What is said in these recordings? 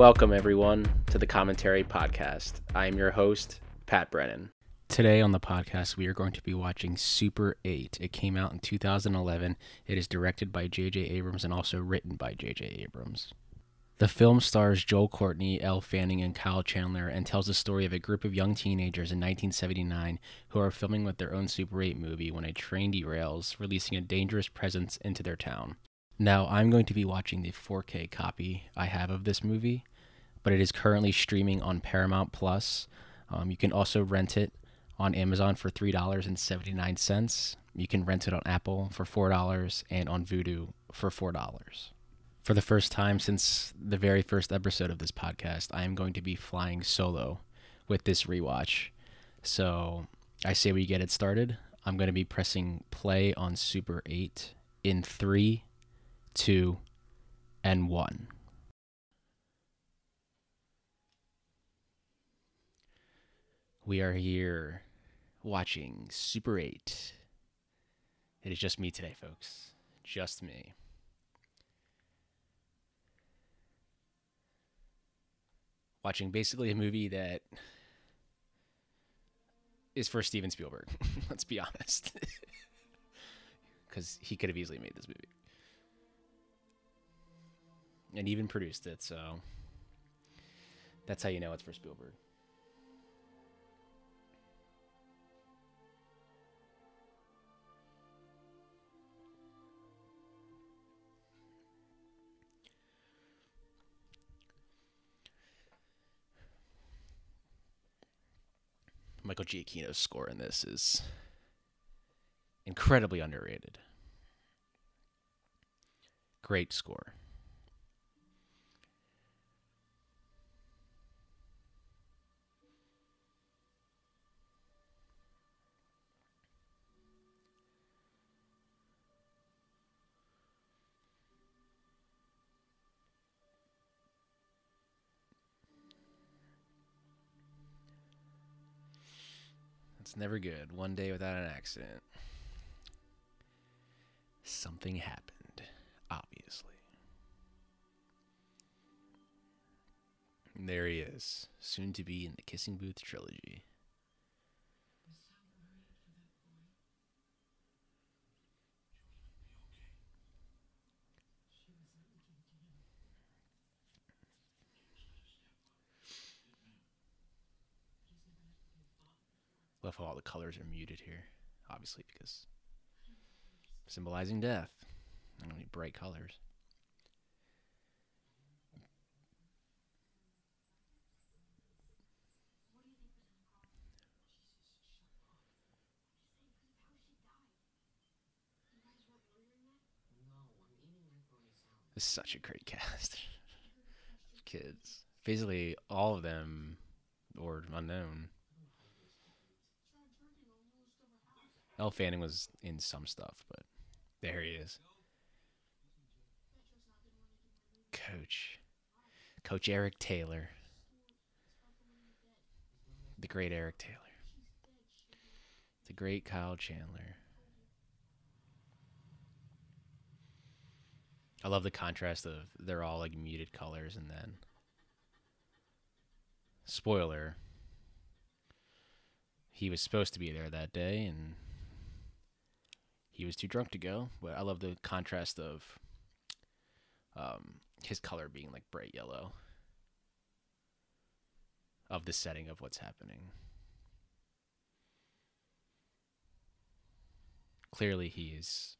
Welcome, everyone, to the Commentary Podcast. I am your host, Pat Brennan. Today on the podcast, we are going to be watching Super 8. It came out in 2011. It is directed by J.J. Abrams and also written by J.J. Abrams. The film stars Joel Courtney, Elle Fanning, and Kyle Chandler and tells the story of a group of young teenagers in 1979 who are filming with their own Super 8 movie when a train derails, releasing a dangerous presence into their town. Now, I'm going to be watching the 4K copy I have of this movie, but it is currently streaming on Paramount Plus. Um, you can also rent it on Amazon for $3.79. You can rent it on Apple for $4 and on Vudu for $4 for the first time since the very first episode of this podcast, I am going to be flying solo with this rewatch. So I say we get it started. I'm going to be pressing play on Super 8 in 3, 2, and 1. We are here watching Super 8. It is just me today, folks. Just me. watching basically a movie that is for Steven Spielberg. Let's be honest. Because he could have easily made this movie. And even produced it, so that's how you know it's for Spielberg. Michael Giacchino's score in this is incredibly underrated. Great score. It's never good. One day without an accident. Something happened, obviously. And there he is, soon to be in the Kissing Booth trilogy. Love how all the colors are muted here, obviously because symbolizing death. I don't need bright colors. This is such a great cast. Kids. Basically all of them or unknown. Elle Fanning was in some stuff, but there he is. Coach. Coach Eric Taylor. The great Eric Taylor. The great Kyle Chandler. I love the contrast of they're all like muted colors and then spoiler he was supposed to be there that day and he was too drunk to go. But I love the contrast of um, his color being like bright yellow of the setting of what's happening. Clearly, he is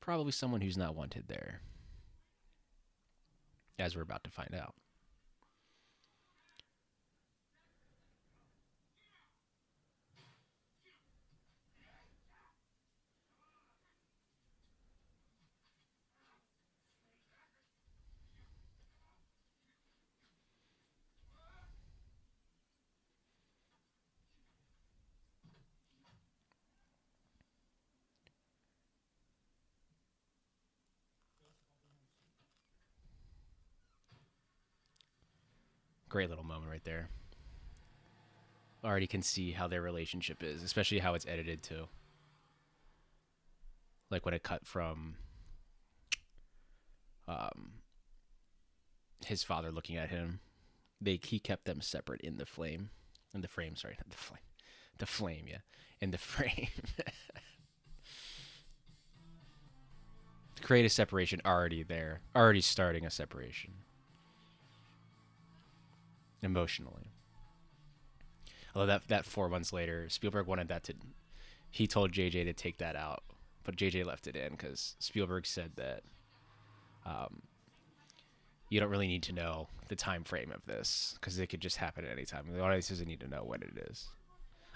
probably someone who's not wanted there, as we're about to find out. Great little moment right there. Already can see how their relationship is, especially how it's edited too. Like when it cut from um his father looking at him. They he kept them separate in the flame, in the frame. Sorry, not the flame, the flame. Yeah, in the frame. Create a separation already there, already starting a separation emotionally. Although that that four months later, Spielberg wanted that to, he told JJ to take that out, but JJ left it in because Spielberg said that, um, you don't really need to know the time frame of this because it could just happen at any time. The audience doesn't need to know when it is.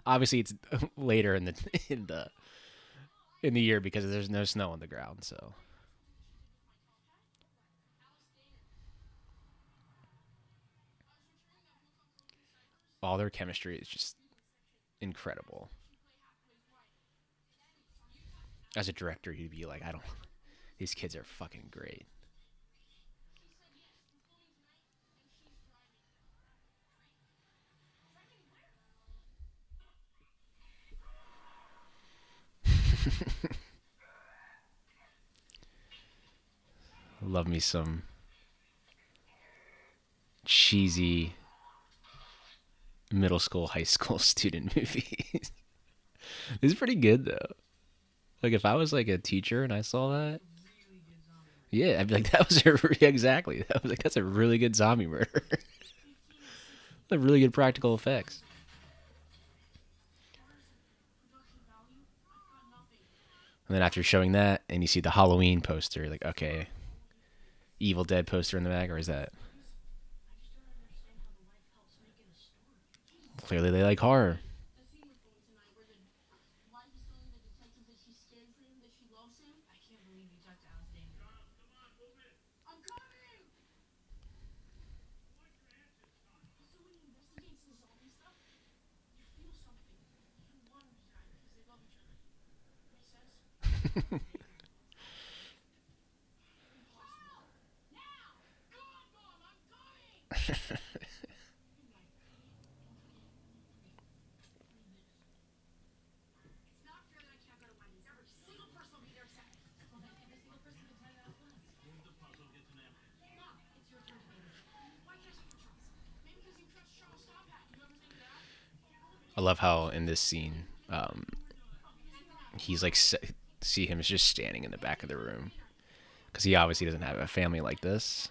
Obviously, it's later in the in the in the year because there's no snow on the ground, so. All their chemistry is just incredible. As a director, you'd be like, I don't. These kids are fucking great. Love me some cheesy middle school, high school student movies. it's pretty good though. Like if I was like a teacher and I saw that, yeah, I'd be like, that was a exactly. That was like that's a really good zombie murder. the really good practical effects. And then after showing that, and you see the Halloween poster, like, okay, Evil Dead poster in the back, or is that Clearly, they like horror. I love how in this scene, um, he's like see him is just standing in the back of the room because he obviously doesn't have a family like this.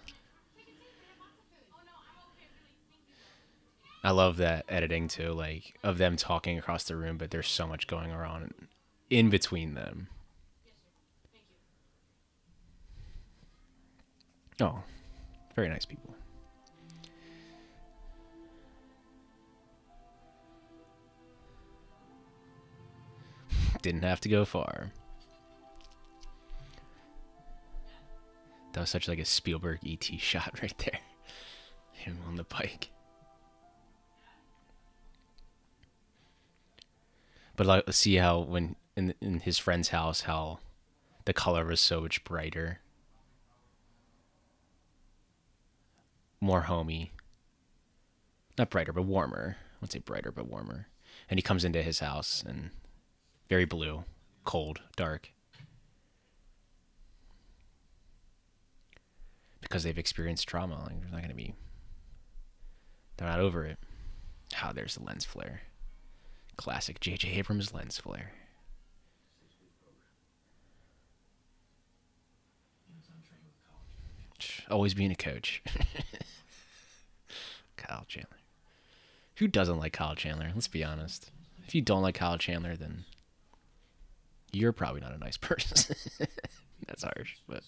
I love that editing too, like of them talking across the room, but there's so much going on in between them. Oh, very nice people. Didn't have to go far. That was such like a Spielberg ET shot right there. Him on the bike. But like, see how when in in his friend's house, how the color was so much brighter, more homey. Not brighter, but warmer. I wouldn't say brighter, but warmer. And he comes into his house and very blue, cold, dark. Because they've experienced trauma, like they're not gonna be they're not over it. How oh, there's the lens flare. Classic J.J. Abrams lens flare. Always being a coach. Kyle Chandler. Who doesn't like Kyle Chandler? Let's be honest. If you don't like Kyle Chandler, then you're probably not a nice person. That's harsh, but.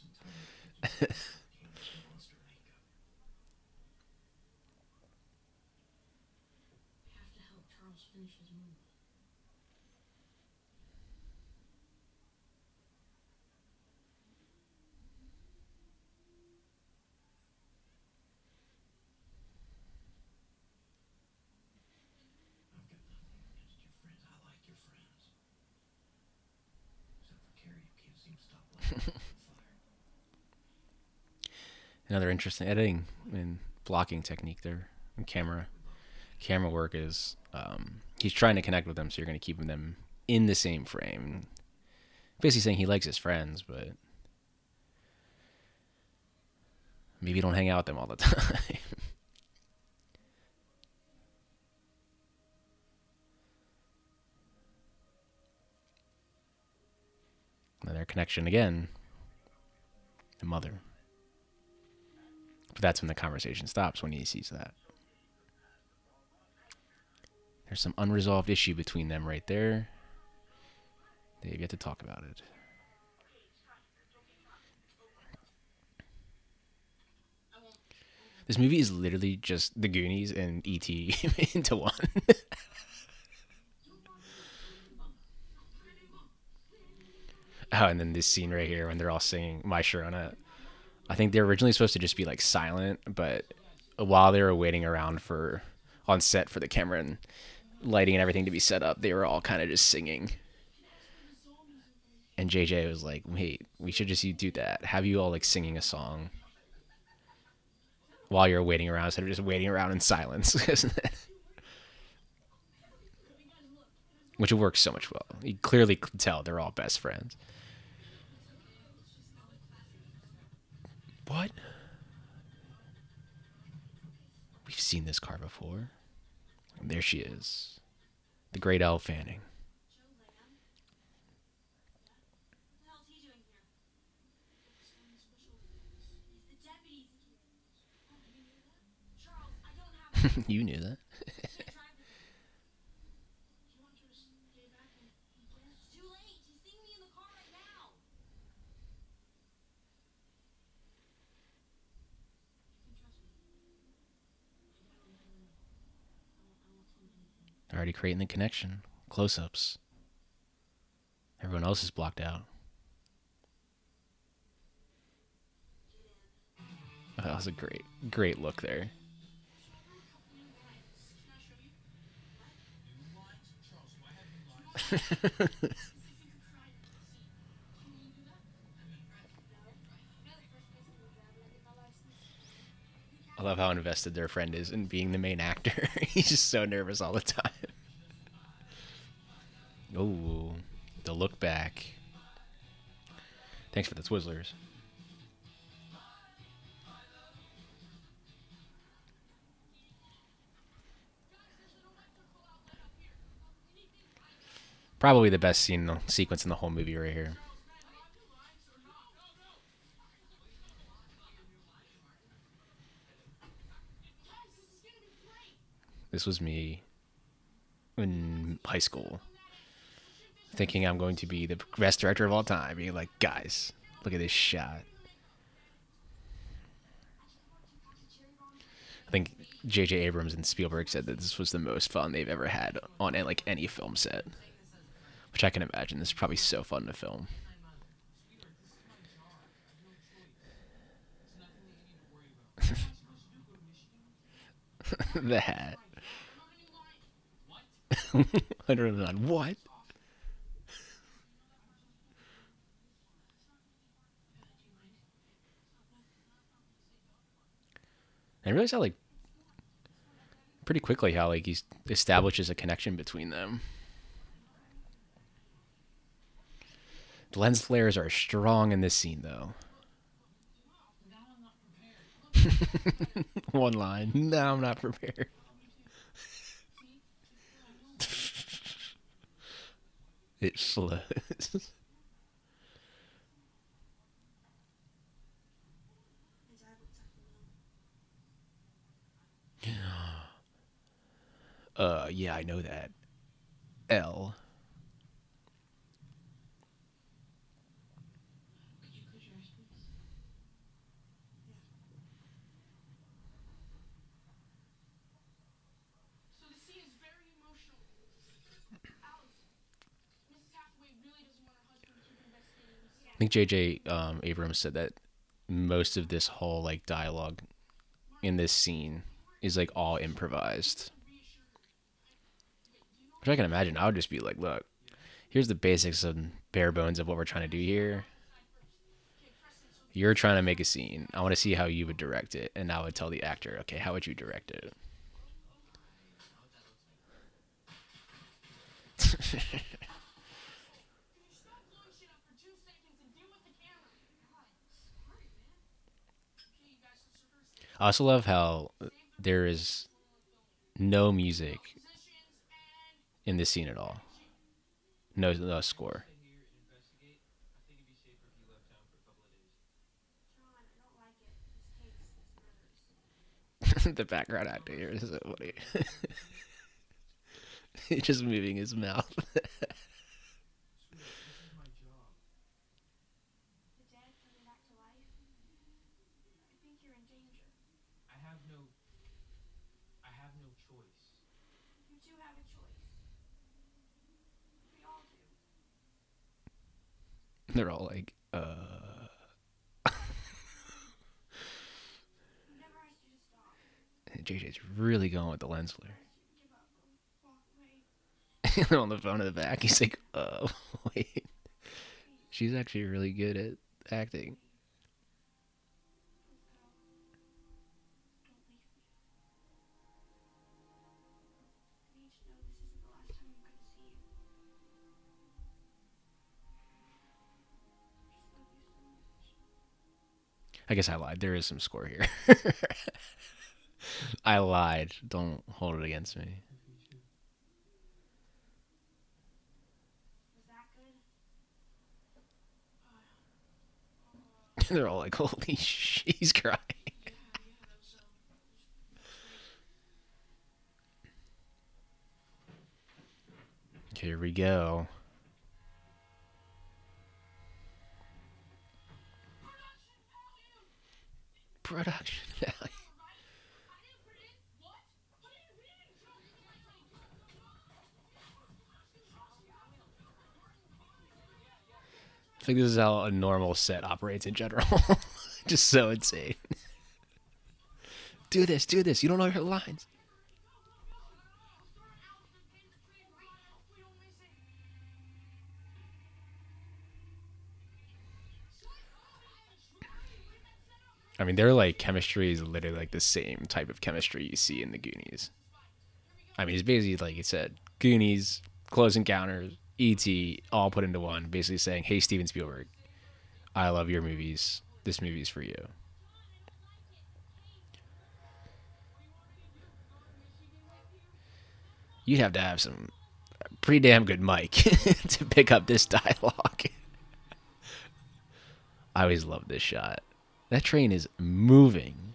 Another interesting editing and blocking technique there. And camera, camera work is um, he's trying to connect with them, so you're going to keep them in the same frame. Basically saying he likes his friends, but Maybe don't hang out with them all the time. Connection again. The mother. But that's when the conversation stops when he sees that. There's some unresolved issue between them right there. They've yet to talk about it. This movie is literally just the Goonies and E.T. into one. oh, and then this scene right here when they're all singing My Sharona. I think they're originally supposed to just be like silent, but while they were waiting around for on set for the camera and lighting and everything to be set up, they were all kind of just singing. And JJ was like, "Wait, we should just do that. Have you all like singing a song while you're waiting around instead of just waiting around in silence." Which it works so much well. You clearly tell they're all best friends. What? We've seen this car before. And there she is. The great Elle Fanning. you knew that. Already creating the connection. Close ups. Everyone else is blocked out. Oh, that was a great, great look there. I love how invested their friend is in being the main actor. He's just so nervous all the time. Oh, the look back. Thanks for the Twizzlers. Probably the best scene, sequence in the whole movie right here. This was me in high school, thinking I'm going to be the best director of all time. Being like, guys, look at this shot. I think J.J. Abrams and Spielberg said that this was the most fun they've ever had on like any film set, which I can imagine. This is probably so fun to film. the hat. I don't know what. I realize how like pretty quickly how like he establishes a connection between them. The lens flares are strong in this scene though. One line. No, I'm not prepared. It slows. uh, yeah, I know that. Elle. Think J.J. Um, Abrams said that most of this whole like dialogue in this scene is like all improvised. Which I can imagine. I would just be like, look, here's the basics and bare bones of what we're trying to do here. You're trying to make a scene. I want to see how you would direct it. And I would tell the actor, okay, how would you direct it? I also love how there is no music in this scene at all. No, no score. the background actor here is so funny. He's just moving his mouth. They're all like, uh. JJ's really going with the lens flare. on the phone in the back, he's like, "Oh, wait." She's actually really good at acting. I guess I lied. There is some score here. I lied. Don't hold it against me. They're all like, "Holy shit, he's crying." Here we go. Production value. I think this is how a normal set operates in general. Just so insane. do this, do this. You don't know your lines. I mean, their like chemistry is literally like the same type of chemistry you see in the Goonies. I mean, it's basically like you said, Goonies, Close Encounters, E.T. all put into one, basically saying, "Hey, Steven Spielberg, I love your movies. This movie's for you." You'd have to have some pretty damn good mic to pick up this dialogue. I always love this shot. That train is moving.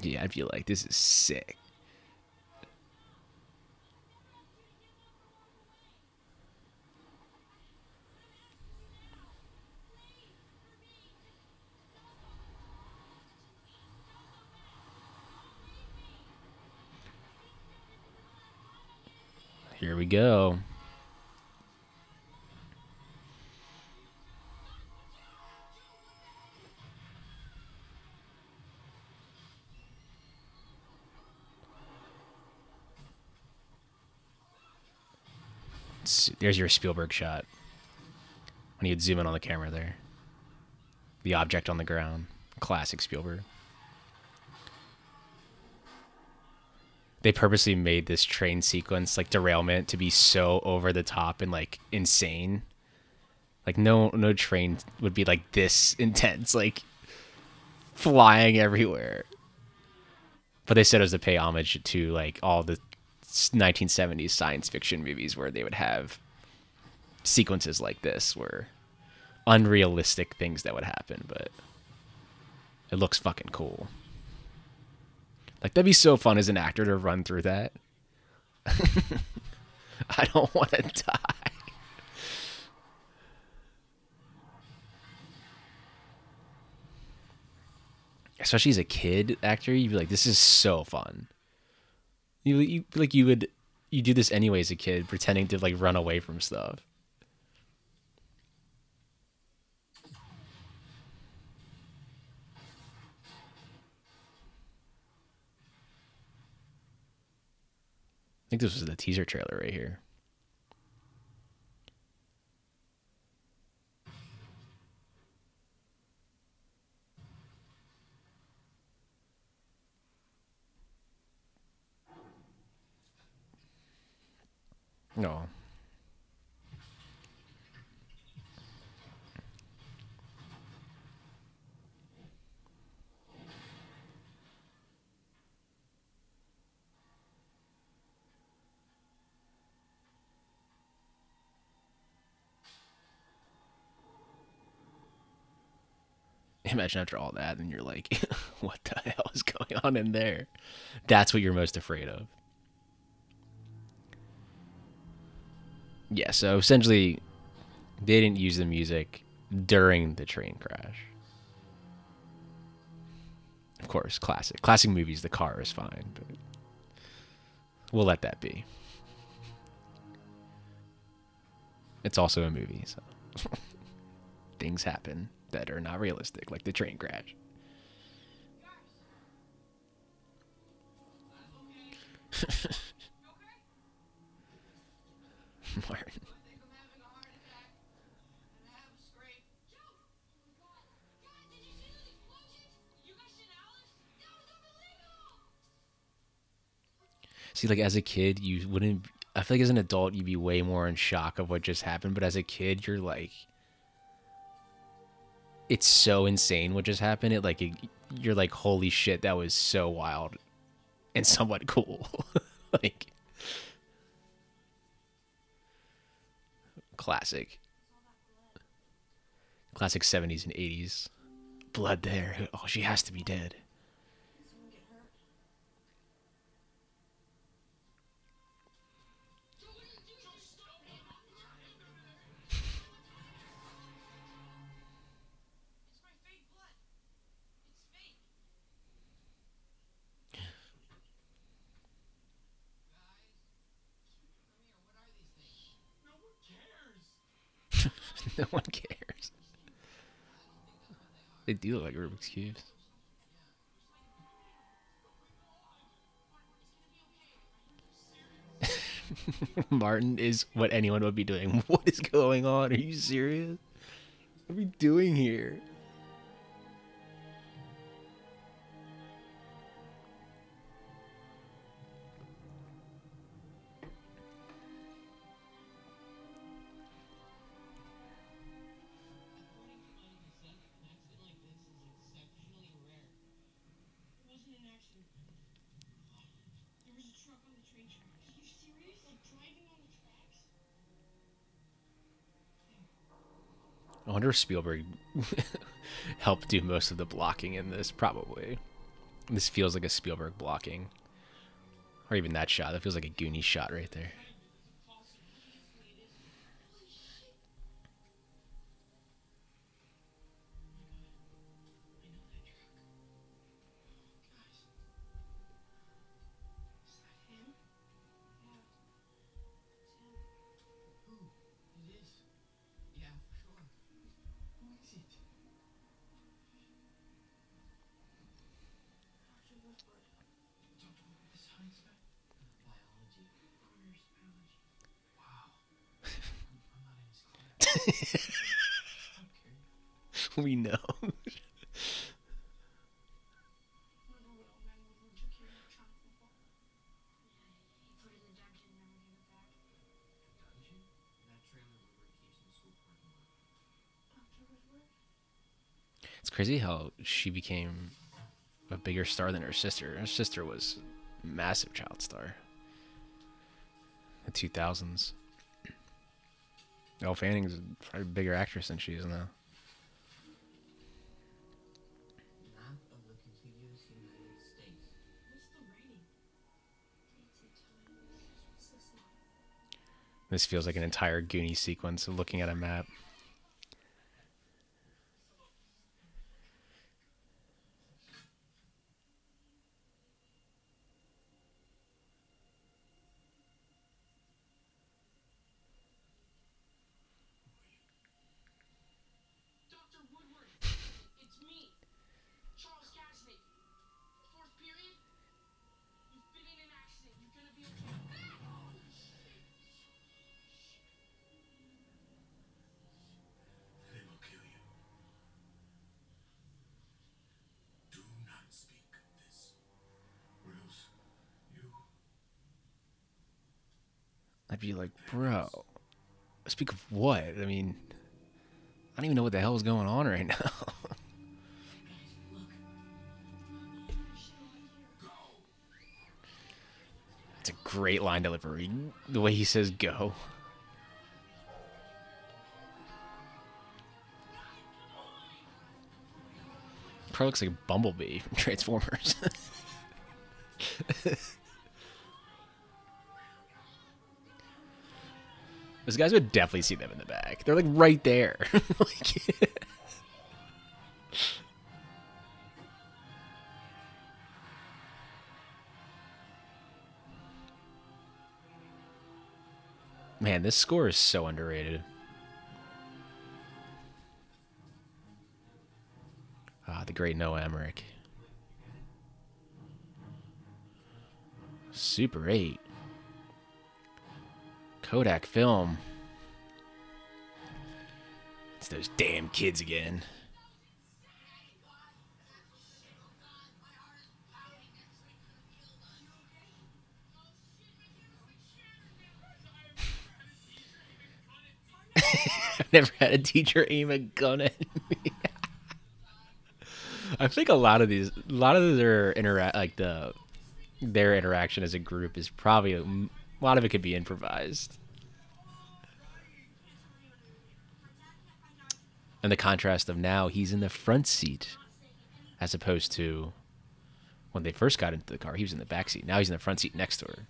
Yeah, I feel like this is sick. Here we go. There's your Spielberg shot. When you'd zoom in on the camera there. The object on the ground. Classic Spielberg. They purposely made this train sequence, like derailment, to be so over the top and like insane. Like no no train would be like this intense, like flying everywhere. But they said it was to pay homage to like all the 1970s science fiction movies where they would have sequences like this where unrealistic things that would happen, but it looks fucking cool. Like that'd be so fun as an actor to run through that. I don't want to die. Especially as a kid actor, you'd be like, "This is so fun." You, you like you would you do this anyway as a kid, pretending to like run away from stuff. I think this was the teaser trailer right here. No. imagine after all that and you're like what the hell is going on in there that's what you're most afraid of Yeah, so essentially, they didn't use the music during the train crash. Of course, classic. Classic movies, the car is fine, but we'll let that be. It's also a movie, so things happen that are not realistic, like the train crash. Martin. See, like as a kid, you wouldn't. I feel like as an adult, you'd be way more in shock of what just happened. But as a kid, you're like, it's so insane what just happened. It like, it, you're like, holy shit, that was so wild and somewhat cool. like, classic, classic 70s and 80s. Blood there. Oh, she has to be dead. no one cares. They do look like Rubik's Cubes. Martin is what anyone would be doing. What is going on? Are you serious? What are we doing here? Wonder if Spielberg helped do most of the blocking in this. Probably. This feels like a Spielberg blocking. Or even that shot. That feels like a Goonie shot right there. Crazy how she became a bigger star than her sister. Her sister was massive child star. The 2000s. Elle Fanning's probably a bigger actress than she is now. This feels like an entire Goonie sequence of looking at a map. What? I mean, I don't even know what the hell is going on right now. it's a great line delivery. The way he says go. car looks like a Bumblebee from Transformers. Those guys would definitely see them in the back. They're like right there. like, Man, this score is so underrated. Ah, the great Noah Emmerich. Super 8. Kodak film. It's those damn kids again. I've never had a teacher aim a gun at me. I think a lot of these, a lot of their interact, like the, their interaction as a group is probably a, a lot of it could be improvised. And the contrast of now, he's in the front seat, as opposed to when they first got into the car, he was in the back seat. Now he's in the front seat next to her.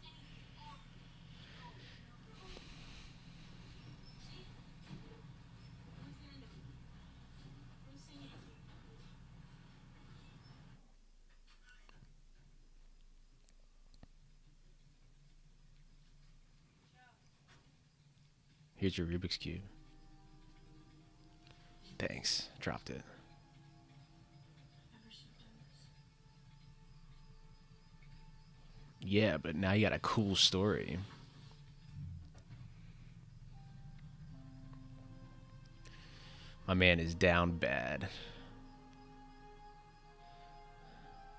Here's your Rubik's Cube. Thanks. Dropped it. Yeah, but now you got a cool story. My man is down bad.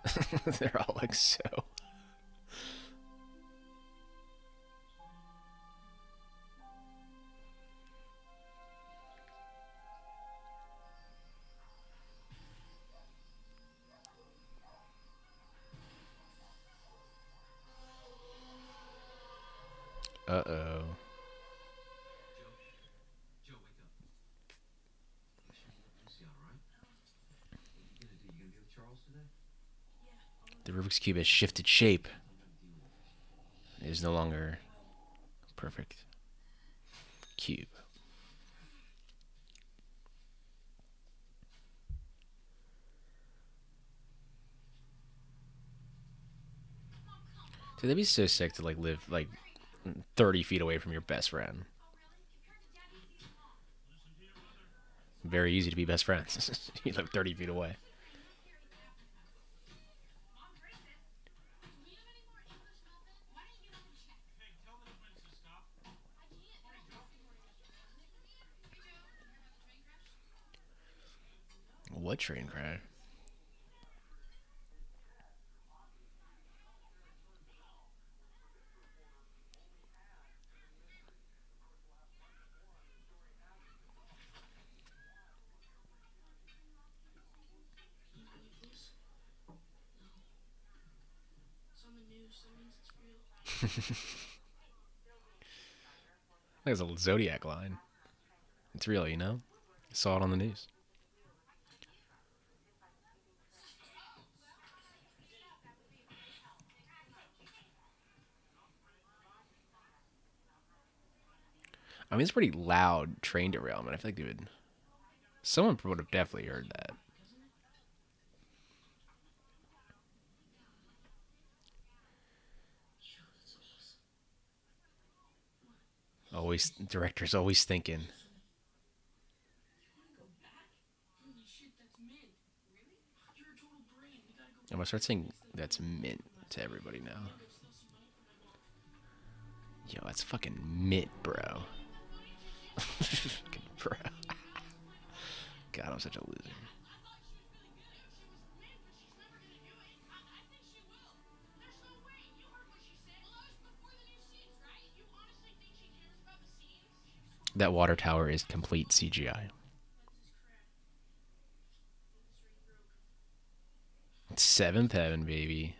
They're all like so. Uh oh. The Rubik's Cube has shifted shape. It is no longer perfect cube. Dude, that'd be so sick to like live like 30 feet away from your best friend. Very easy to be best friends. you live 30 feet away. What train crash? There's a Zodiac line. It's real, you know? I saw it on the news. I mean, it's pretty loud train derailment. I feel like they would. Someone would have definitely heard that. Always, director's always thinking. I'm gonna start saying that's mint to everybody now. Yo, that's fucking mint, bro. bro. God, I'm such a loser. That water tower is complete CGI. Seventh heaven, baby.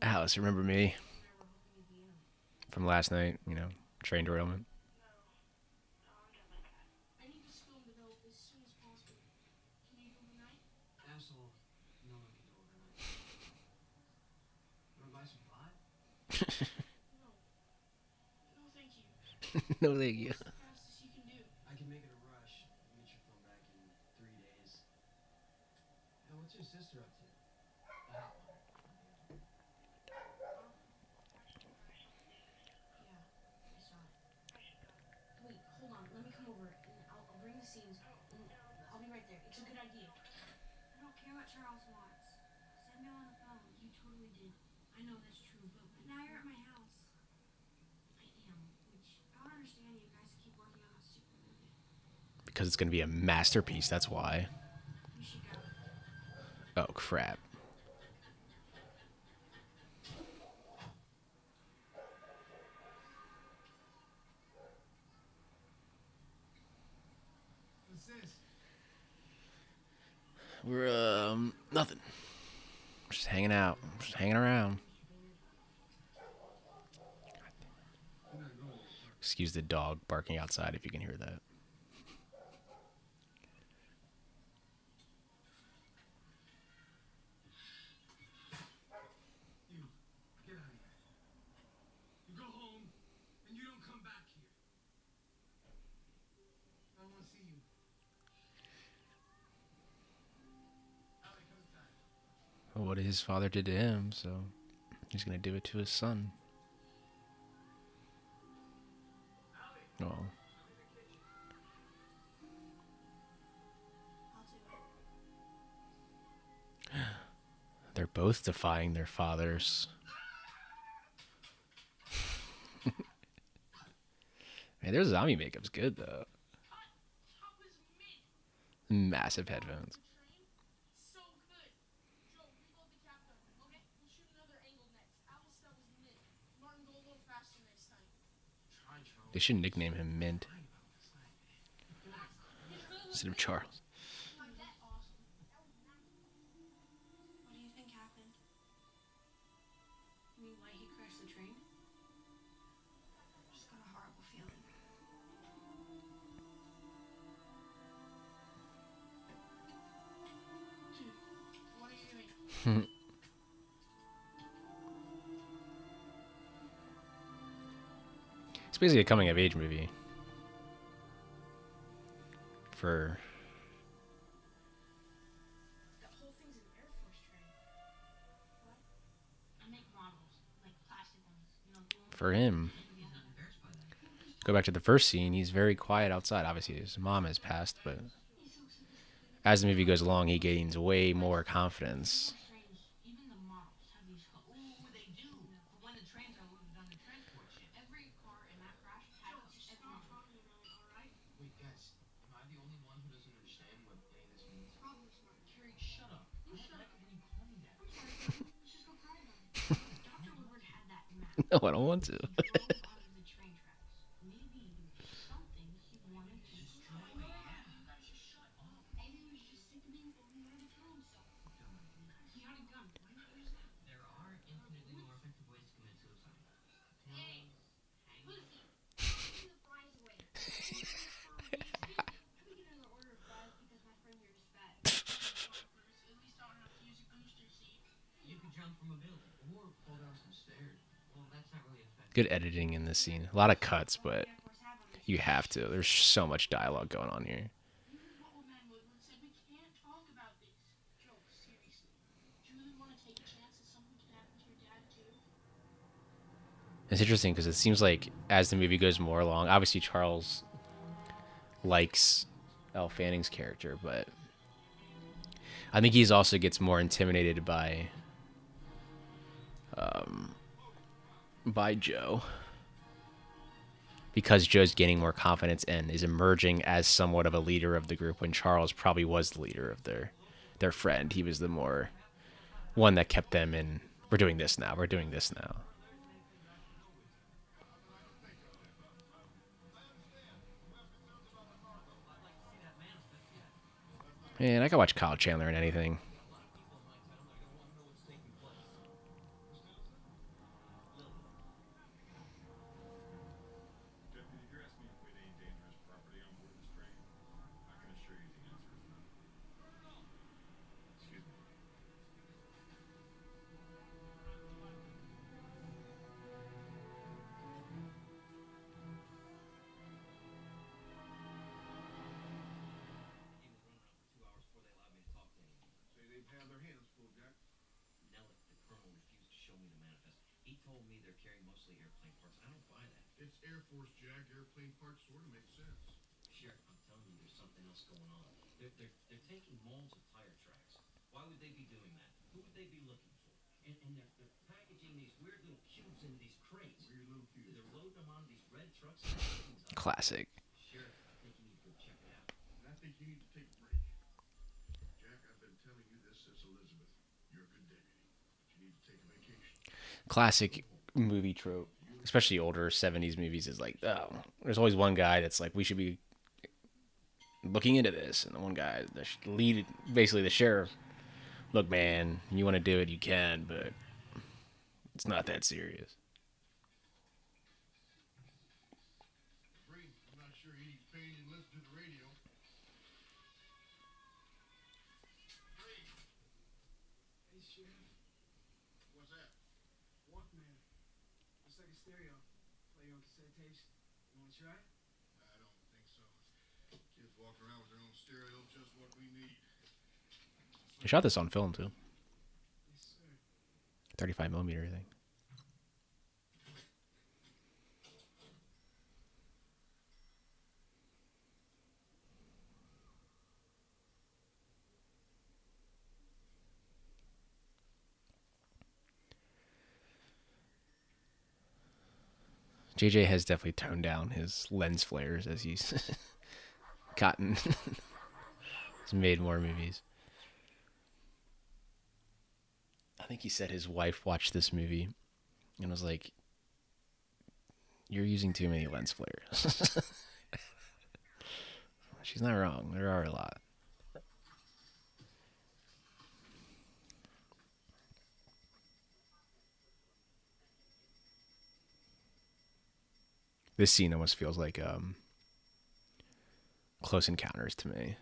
Alice, remember me? From last night, you know, train derailment. No, thank you. I can make it a rush. Get your phone back in three days. Hey, what's your sister up to? The hot one. Wait, hold on. Let me come over and I'll, I'll bring the scenes. And I'll be right there. It's a good idea. I don't care what Charles wants. Said no on the phone. You totally did. I know that's true, but, but But now you're at my house. I am, which I don't understand you guys keep working on a stupid movie. Because it's going to be a masterpiece, that's why. Oh, crap. We're, um, nothing. Just hanging out. Just hanging around. Excuse the dog barking outside if you can hear that. His father did to him, so he's going to do it to his son. Oh. They're both defying their fathers. Man, their zombie makeup's good though. Massive headphones. So good. Joe, reload the captain. Okay, we'll shoot another angle next. Alice, that was mid. Martin, go a little faster next time. Try, Charles. They should nickname him Mint instead of Charles. Like hmm. It's basically a coming of age movie. For That whole thing's an Air Force train. What? I make models, like plastic ones. You know, glue 'em for him. Go back to the first scene. He's very quiet outside. Obviously, his mom has passed, but as the movie goes along, he gains way more confidence. No, I don't want to. Good editing in this scene. A lot of cuts, but you have to. There's so much dialogue going on here. It's interesting because it seems like as the movie goes more along, obviously Charles likes Elle Fanning's character, but I think he's also gets more intimidated by um, by Joe because Joe's gaining more confidence and is emerging as somewhat of a leader of the group when Charles probably was the leader of their their friend. He was the more one that kept them in we're doing this now. We're doing this now. Man, I could watch Kyle Chandler in anything. Something else going on. They're, they're, they're taking molds of tire tracks. Why would they be doing that? Who would they be looking for? And, and they're, they're packaging these weird little cubes into these crates. Weird little cubes. They're loading them on these red trucks. and everything's up. Classic. Sheriff, I think you need to go check it out. I think you need to take a break. Jack, I've been telling you this since Elizabeth. You're a good deputy. But you need to take a vacation. Classic movie trope, especially older 70s movies, is like, oh, there's always one guy that's like, we should be looking into this. And the one guy, the lead, basically the sheriff, look, man, you want to do it, you can, but it's not that serious. They shot this on film, too. 35 millimeter, I think. JJ has definitely toned down his lens flares as he's gotten he's made more movies. I think he said his wife watched this movie and was like, "You're using too many lens flares." She's not wrong. There are a lot. This scene almost feels like um, Close Encounters to me.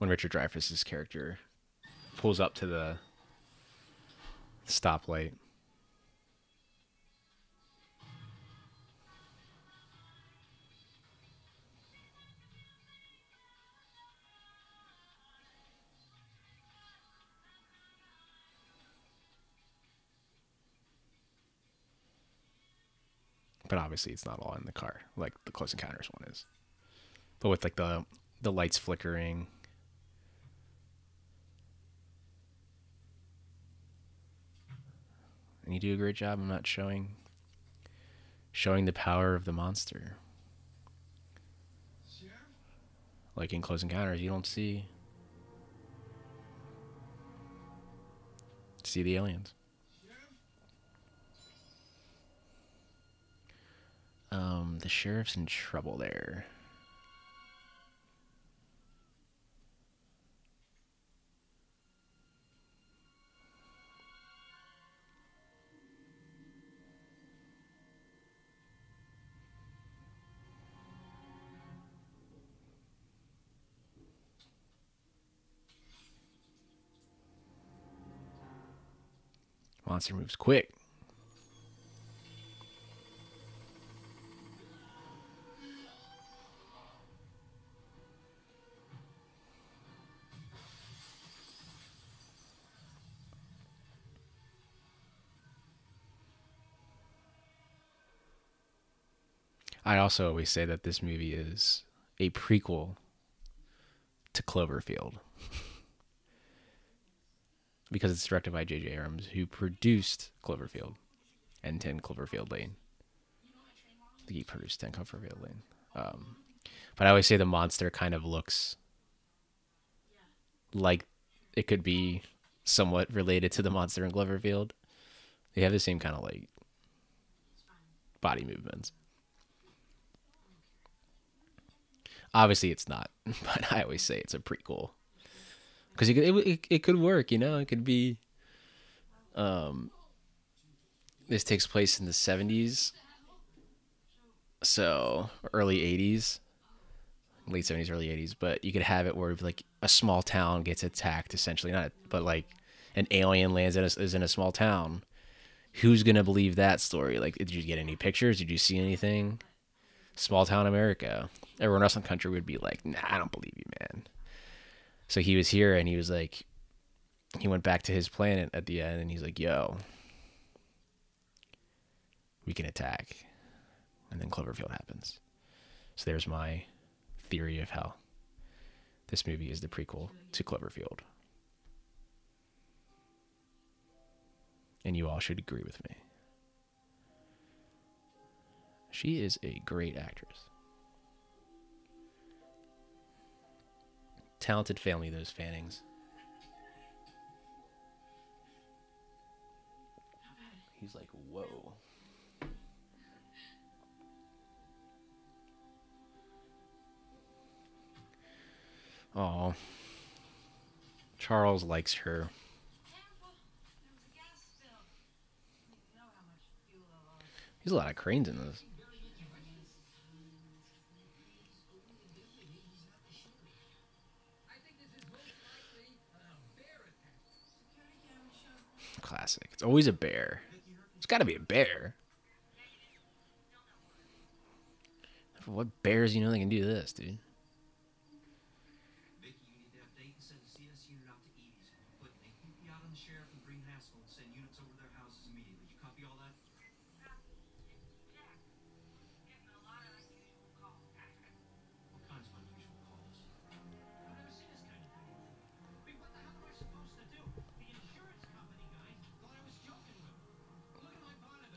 When Richard Dreyfuss's character pulls up to the stoplight. But obviously it's not all in the car, like the Close Encounters one is. But with like the the lights flickering. You do a great job I'm not showing showing the power of the monster. Like in Close Encounters, you don't see see the aliens. Um, the sheriff's in trouble there. Monster moves quick. I also always say that this movie is a prequel to Cloverfield. because it's directed by J.J. Abrams, who produced Cloverfield and 10 Cloverfield Lane. I think he produced 10 Cloverfield Lane. Um, but I always say the monster kind of looks like it could be somewhat related to the monster in Cloverfield. They have the same kind of like body movements. Obviously, it's not, but I always say it's a prequel because it, it it could work. You know, it could be. Um, this takes place in the seventies, so early eighties, late seventies, early eighties. But you could have it where like a small town gets attacked, essentially not, but like an alien lands in a, is in a small town. Who's gonna believe that story? Like, did you get any pictures? Did you see anything? Small town America. Everyone else in the country would be like, "Nah, I don't believe you, man." So he was here and he was like, he went back to his planet at the end and he's like, yo, we can attack. And then Cloverfield happens. So there's my theory of how this movie is the prequel to Cloverfield. And you all should agree with me. She is a great actress. Talented family, those Fannings. He's like, whoa. Oh. Charles likes her. Careful. There was a gas spill. I didn't know how much fuel I lost. There's a lot of cranes in this. It's always a bear. It's got to be a bear. What bears you know they can do this, dude?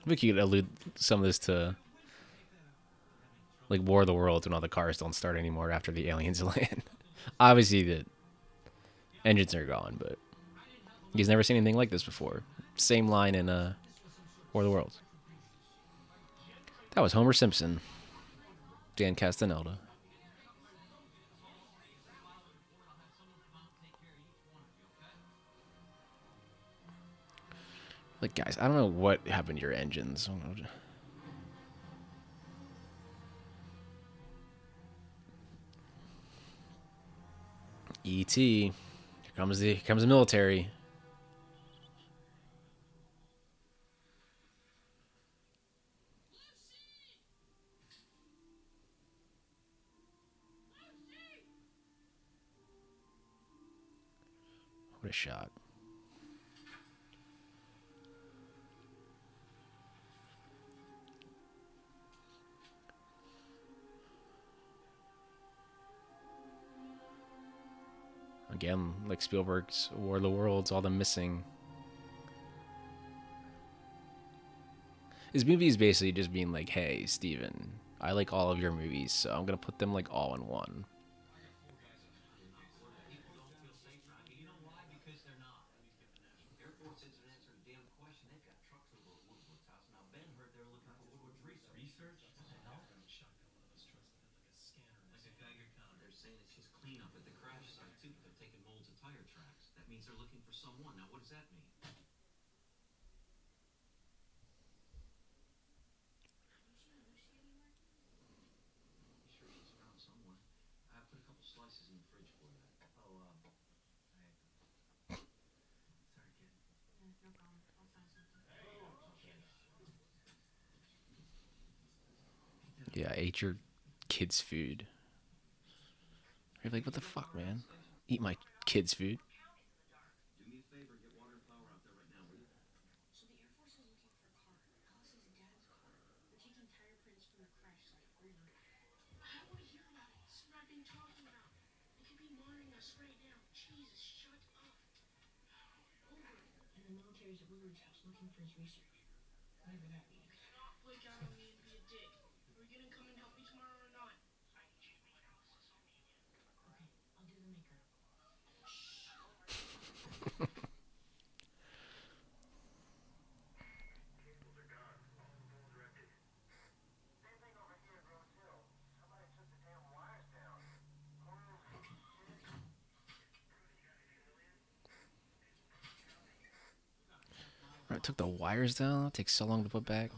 I think you could allude some of this to like War of the Worlds when all the cars don't start anymore after the aliens land. Obviously, the engines are gone, but he's never seen anything like this before. Same line in uh, War of the Worlds. That was Homer Simpson, Dan Castellaneta. Like, guys, I don't know what happened to your engines. ET. Here comes the here comes the military. What a shot. Again, like Spielberg's War of the Worlds, all the missing. This movie is basically just being like, hey, Steven, I like all of your movies, so I'm going to put them like all in one. People don't feel safe around here. You know why? Because they're not. Air Force isn't answering a damn question. They've got trucks over at Woodward's house. Now, Ben heard they were looking for Woodward's research. Research? What the hell? Like a Geiger counter. They're saying it's just cleanup at the crash site, too. They're taking molds of tire tracks. That means they're looking for someone. Now, what does that mean? I'm sure she's around somewhere. I put a couple slices in the fridge for you. Oh, um, I... Sorry, kid. No problem. I'll find something. Yeah, ate your kid's food. You're like, what the fuck, man? Eat my kid's food me a favor, get water and power out there right now, will you? So the Air Force is looking for a car. Alice's dad's car. They're taking tire prints from the crash site. Over. I don't want to hear about it. This is what I've been talking about. They could be monitoring us right now. Jesus, shut up. Over. And the military's at Woodward's house looking for his research. Whatever that means. Not flake out on me and be a dick. Are you gonna come and help me tomorrow or not? Okay, I'll do the maker. Right, took the wires down. It takes so long to put back.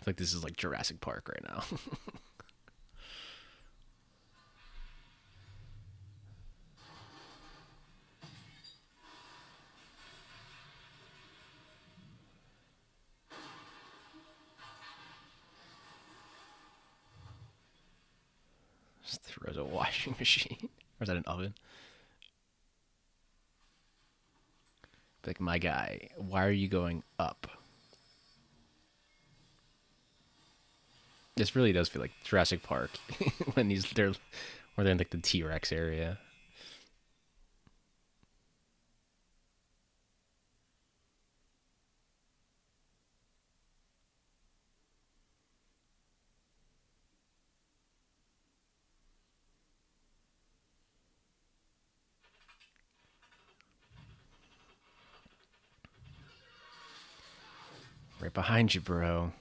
I like this is like Jurassic Park right now. machine. or is that an oven? Like, my guy, why are you going up? This really does feel like Jurassic Park when he's they're or they're in like the T Rex area. Behind you, bro.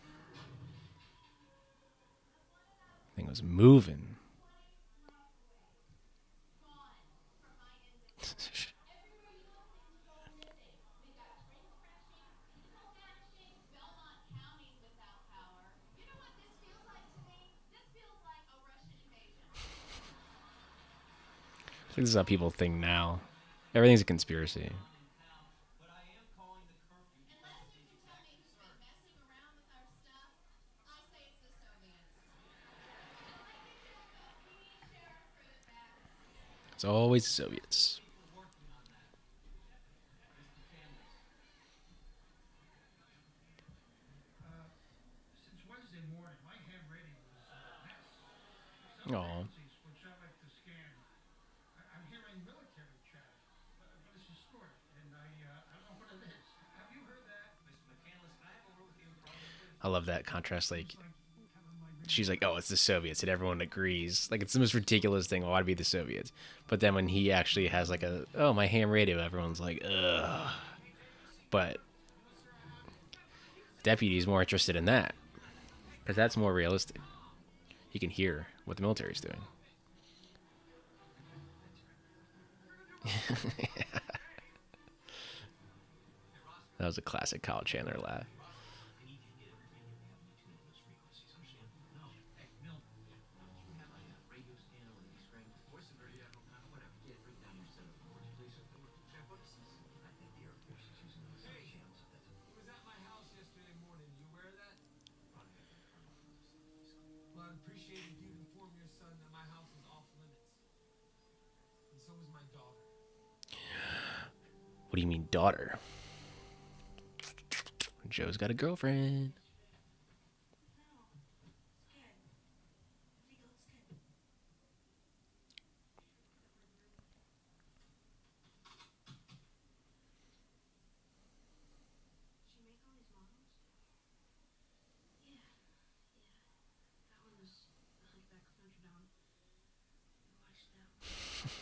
Thing was moving. This is how people think now. Everything's a conspiracy. A always with you probably? I love that contrast. Like, she's like, "Oh, it's the Soviets," and everyone agrees. Like, it's the most ridiculous thing. Why it be the Soviets? But then when he actually has like a, "Oh, my ham radio," everyone's like, "Ugh." But deputy's more interested in that because that's more realistic. He can hear what the military's doing. that was a classic Kyle Chandler laugh. Daughter? Joe's got a girlfriend. No. It's good. I think it looks good. Did she make all these models? Yeah. Yeah. That one was The Hunchback of Notre Dame. I watched that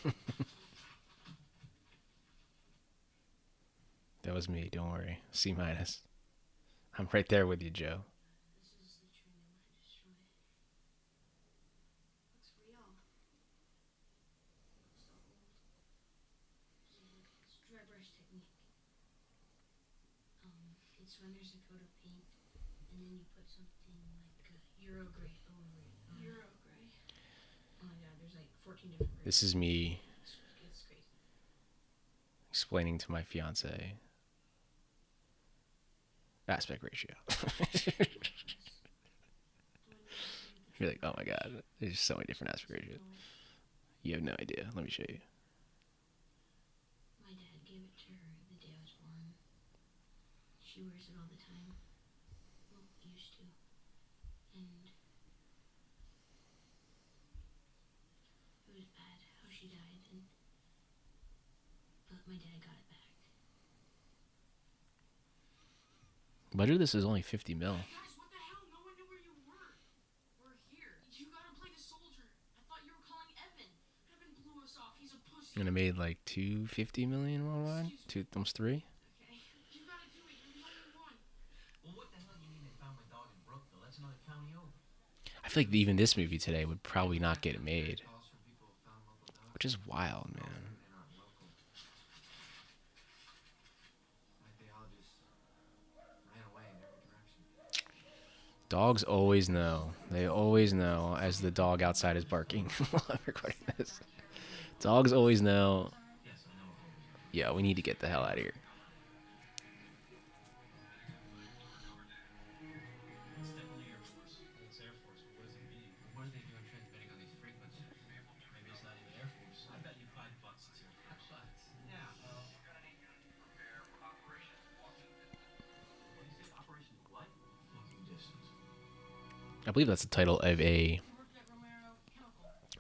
one. That was me. Don't worry. C minus. I'm right there with you, Joe. This is the train they want to destroy. Looks real. Looks so old. See, look, it's dry brush technique. Um, it's when there's a coat of paint, and then you put something like Euro gray over it. Euro gray. Oh my god, there's like 14 different. This is me It's, it's crazy. explaining to my fiance aspect ratio. You're like, oh my god, there's so many different aspect ratios. You have no idea. Let me show you. My dad gave it to her the day I was born. She wears it all the time. Well, used to. And it was bad how she died and but my dad got it back. Budget of this is only 50 mil. Guys, what the hell? No one knew where you were. We're here. You gotta play the soldier. I thought you were calling Evan. Evan blew us off. He's a pussy. And it made like 250 million worldwide. Two, almost three. Okay. You gotta do it. You're the only one. Well, what the hell do you mean they found my dog in Brookville? That's another county over. I feel like even this movie today would probably not get made, Calls from people who found local dogs. which is wild, man. They're not local. Like they all just ran away in every direction. Dogs always know. They always know as the dog outside is barking while I'm recording this. Dogs always know. Yeah, we need to get the hell out of here. I believe that's the title of a.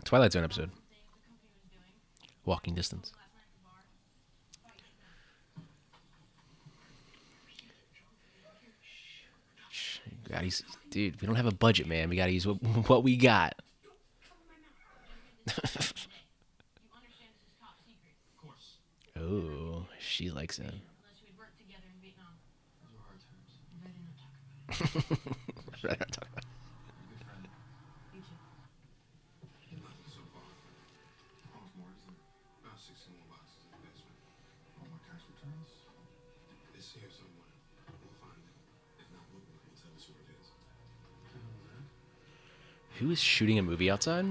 Twilight Zone episode. Walking distance. Gotta use, dude, we don't have a budget, man. We gotta use what, what we got. Oh, she likes him. Unless we'd worked together Who is shooting a movie outside?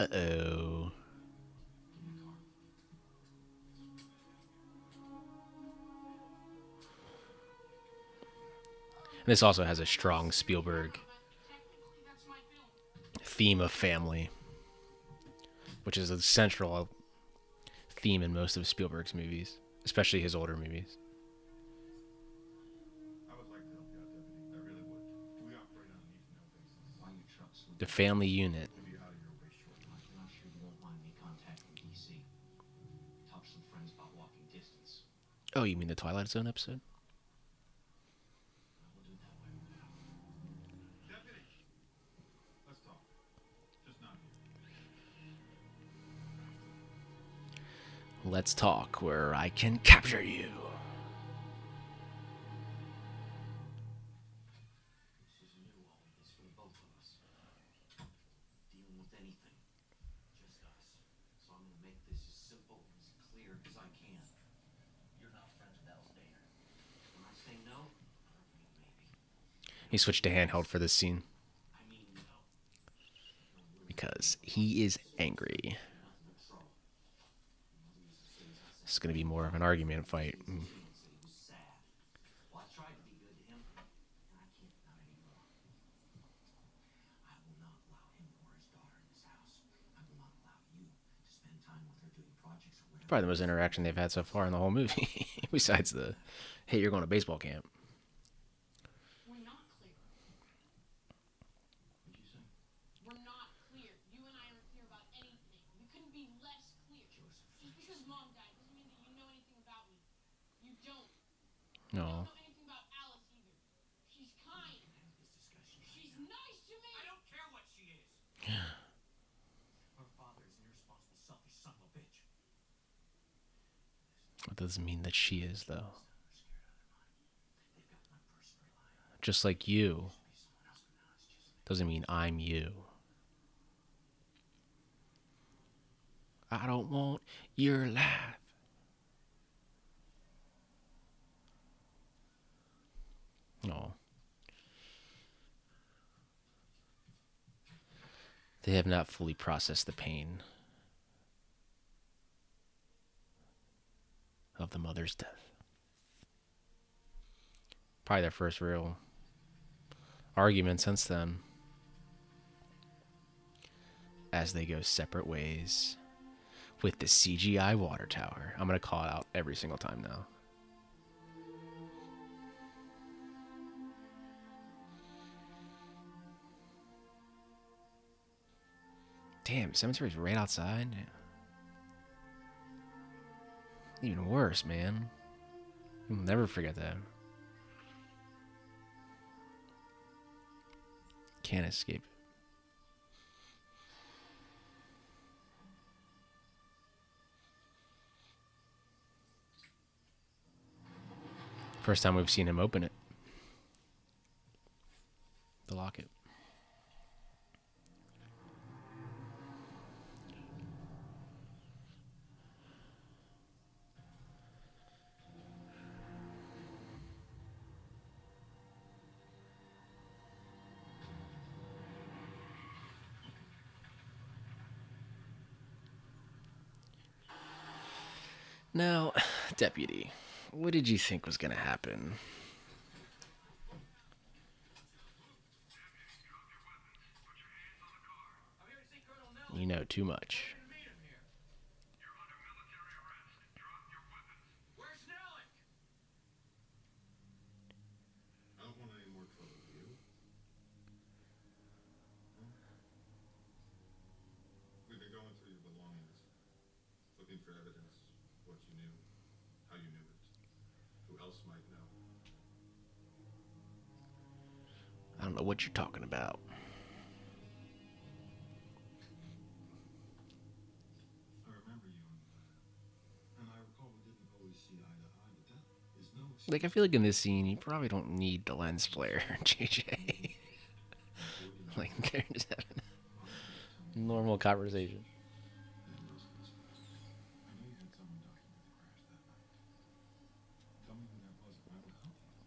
Uh oh. This also has a strong Spielberg theme of family, which is a central theme in most of Spielberg's movies, especially his older movies. About family unit. Oh, you mean the Twilight Zone episode? Let's talk where I can capture you. He switched to handheld for this scene because he is angry. This is going to be more of an argument fight. Mm. Probably the most interaction they've had so far in the whole movie, besides the, hey, you're going to baseball camp. We're not clear. What'd you say? We're not clear. You and I aren't clear about anything. We couldn't be less clear. Just because mom died doesn't mean that you know anything about me. You don't. You No. don't know anything about Alice either. She's kind. Have this discussion. She's nice to me. I don't care what she is. Her father is an irresponsible, selfish son of a bitch. Doesn't mean that she is, though. Just like you doesn't mean I'm you. I don't want your life. No. They have not fully processed the pain of the mother's death. Probably their first real argument since then. As they go separate ways with the CGI water tower. I'm going to call it out every single time now. Damn, cemetery's right outside. Even worse, man. You'll never forget that. Can't escape. First time we've seen him open it. The locket. Now, deputy, what did you think was going to happen? You know too much. That is talking about. Like I feel like in this scene, you probably don't need the lens flare, JJ. like they're just having a normal conversation.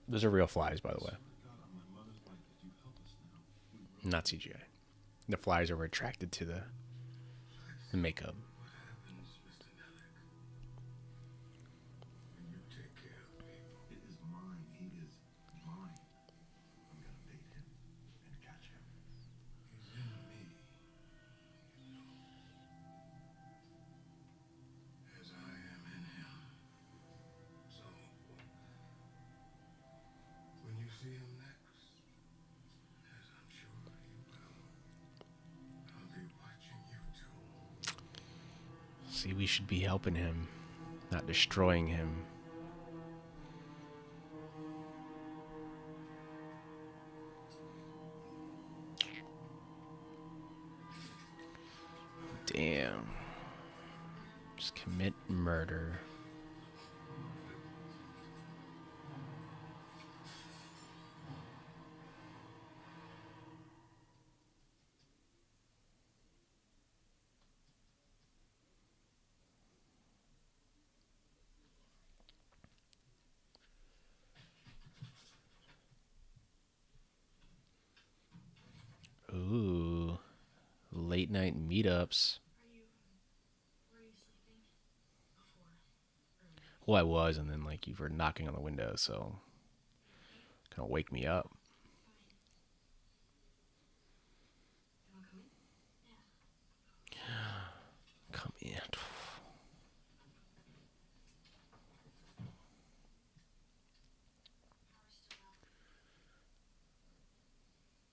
Those are real flies, by the way, Swear to God, on my mother's life, if you help us now, we will. Not CGI. The flies are attracted to the the makeup. Should be helping him, not destroying him. Meetups. Are you, were you sleeping before? Well, I was, and then like you were knocking on the window, so kind of wake me up. You wanna come in? Yeah. Come in. Power's still out.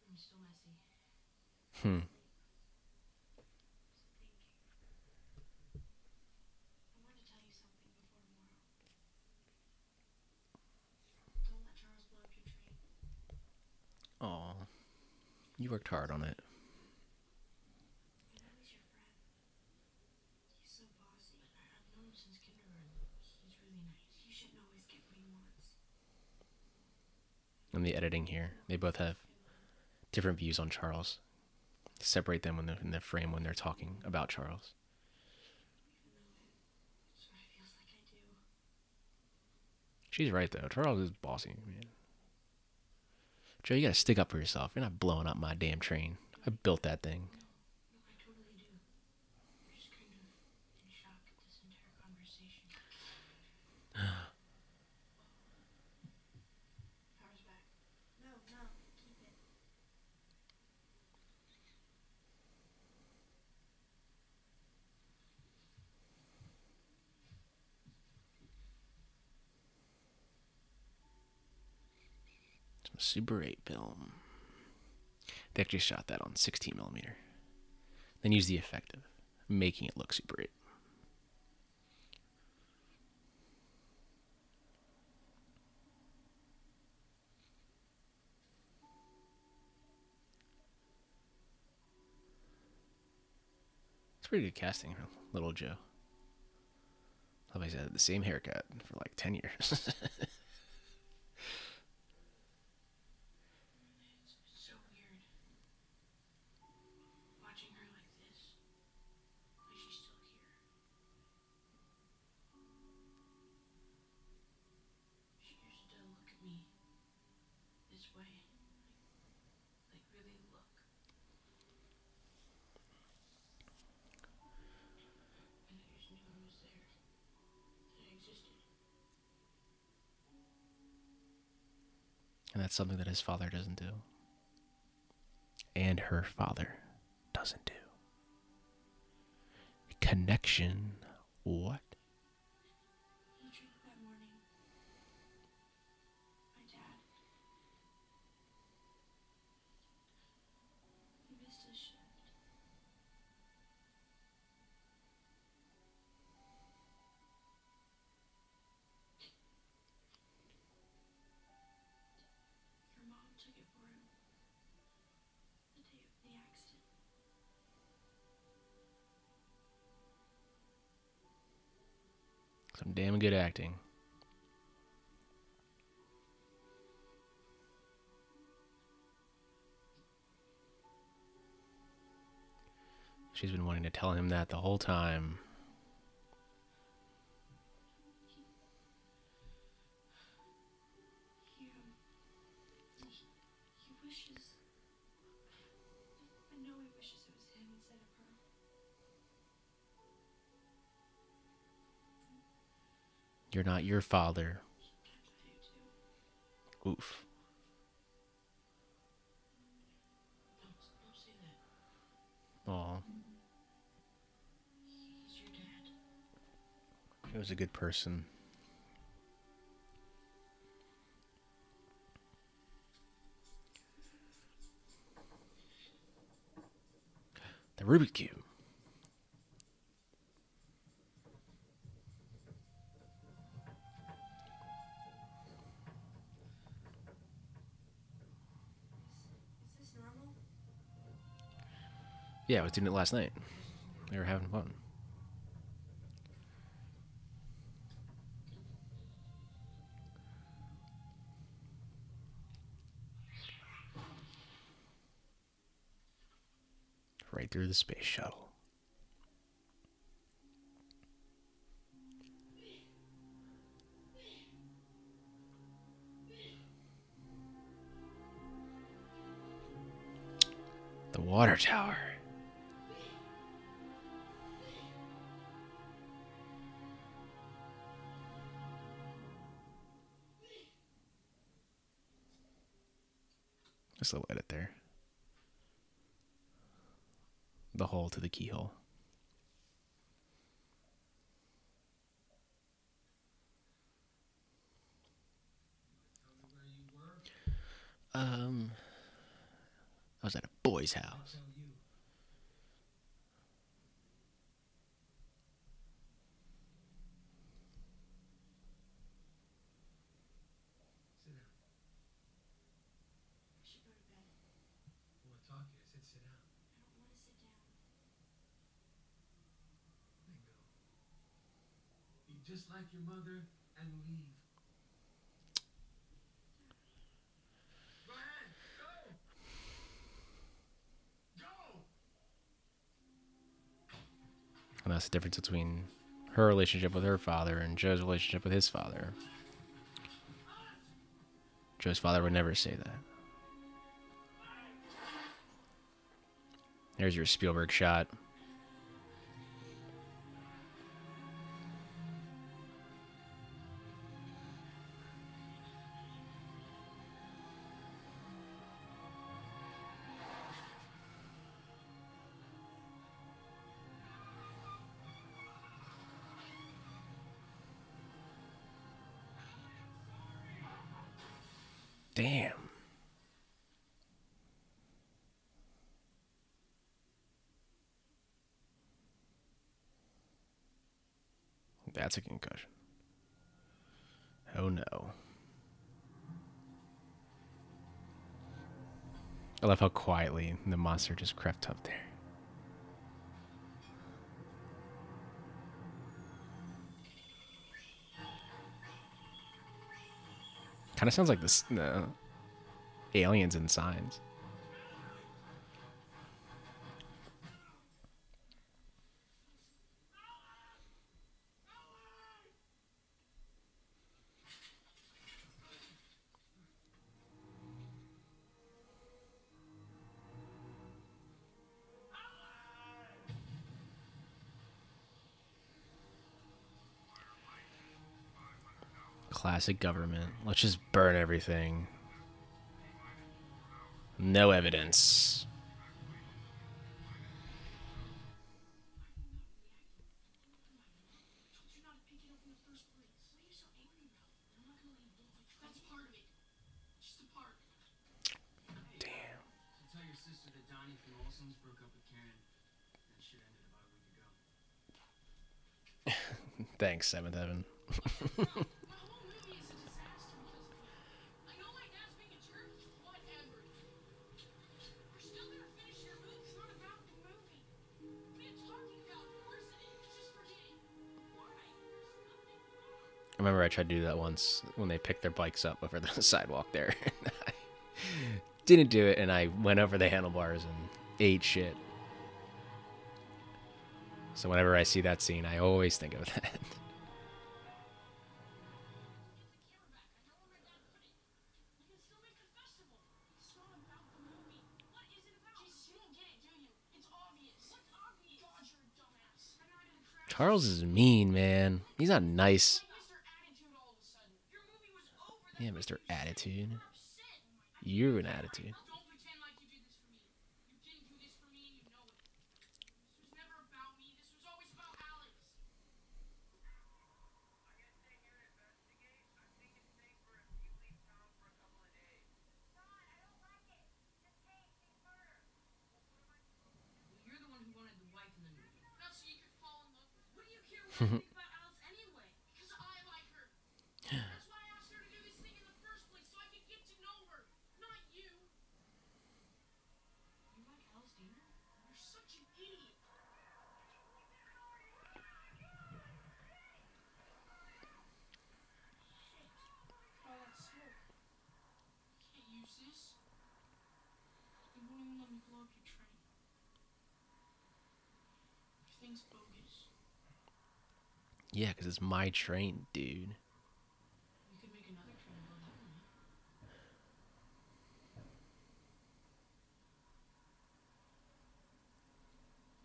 Room's still messy. Hmm. I wanted to tell you something before tomorrow. Don't let Charles blow up your train. Aw. You worked hard on it. I know he's your friend. He's so bossy. I, I've known him since kindergarten. He's really nice. You shouldn't always get what he wants. And the editing here, they both have different views on Charles. Separate them when they're in the frame when they're talking about Charles. It. She's right though. Charles is bossy, man. Joe, you gotta stick up for yourself. You're not blowing up my damn train. I built that thing. No, I totally do. I'm just kind of in shock at this entire conversation. Power's back. No, no, keep it. Some Super 8 film. They actually shot that on 16 millimeter. Then used the effect of making it look Super 8. It's pretty good casting for little Joe. He's had the same haircut for like 10 years. that's something that his father doesn't do. And her father doesn't do. Connection. What? Damn good acting. She's been wanting to tell him that the whole time. You're not your father. Oof. Aw. He was a good person. The Rubik's Cube. Yeah, I was doing it last night. They were having fun. Right through the space shuttle. The water tower. Little edit there. The hole to the keyhole. Um, I was at a boy's house. Tell you. Sit down. I should go to bed. I want to talk to you. I said sit down. I don't want to sit down. Then go. Be just like your mother and leave. And that's the difference between her relationship with her father and Joe's relationship with his father. Joe's father would never say that. There's your Spielberg shot. That's a concussion. Oh no. I love how quietly the monster just crept up there. Kind of sounds like the uh, aliens in signs. Classic government. Let's just burn everything. No evidence. told you not tried to do that once when they picked their bikes up over the sidewalk there. I didn't do it, and I went over the handlebars and ate shit. So whenever I see that scene, I always think of that. Charles is mean, man. He's not nice. Like Mr. Attitude all of a sudden. Your movie was over. Yeah, Mr. Attitude. You're an attitude. this. Won't even let me blow up your train. Bogus. Yeah, because it's my train, dude. We could make another train blow that one up.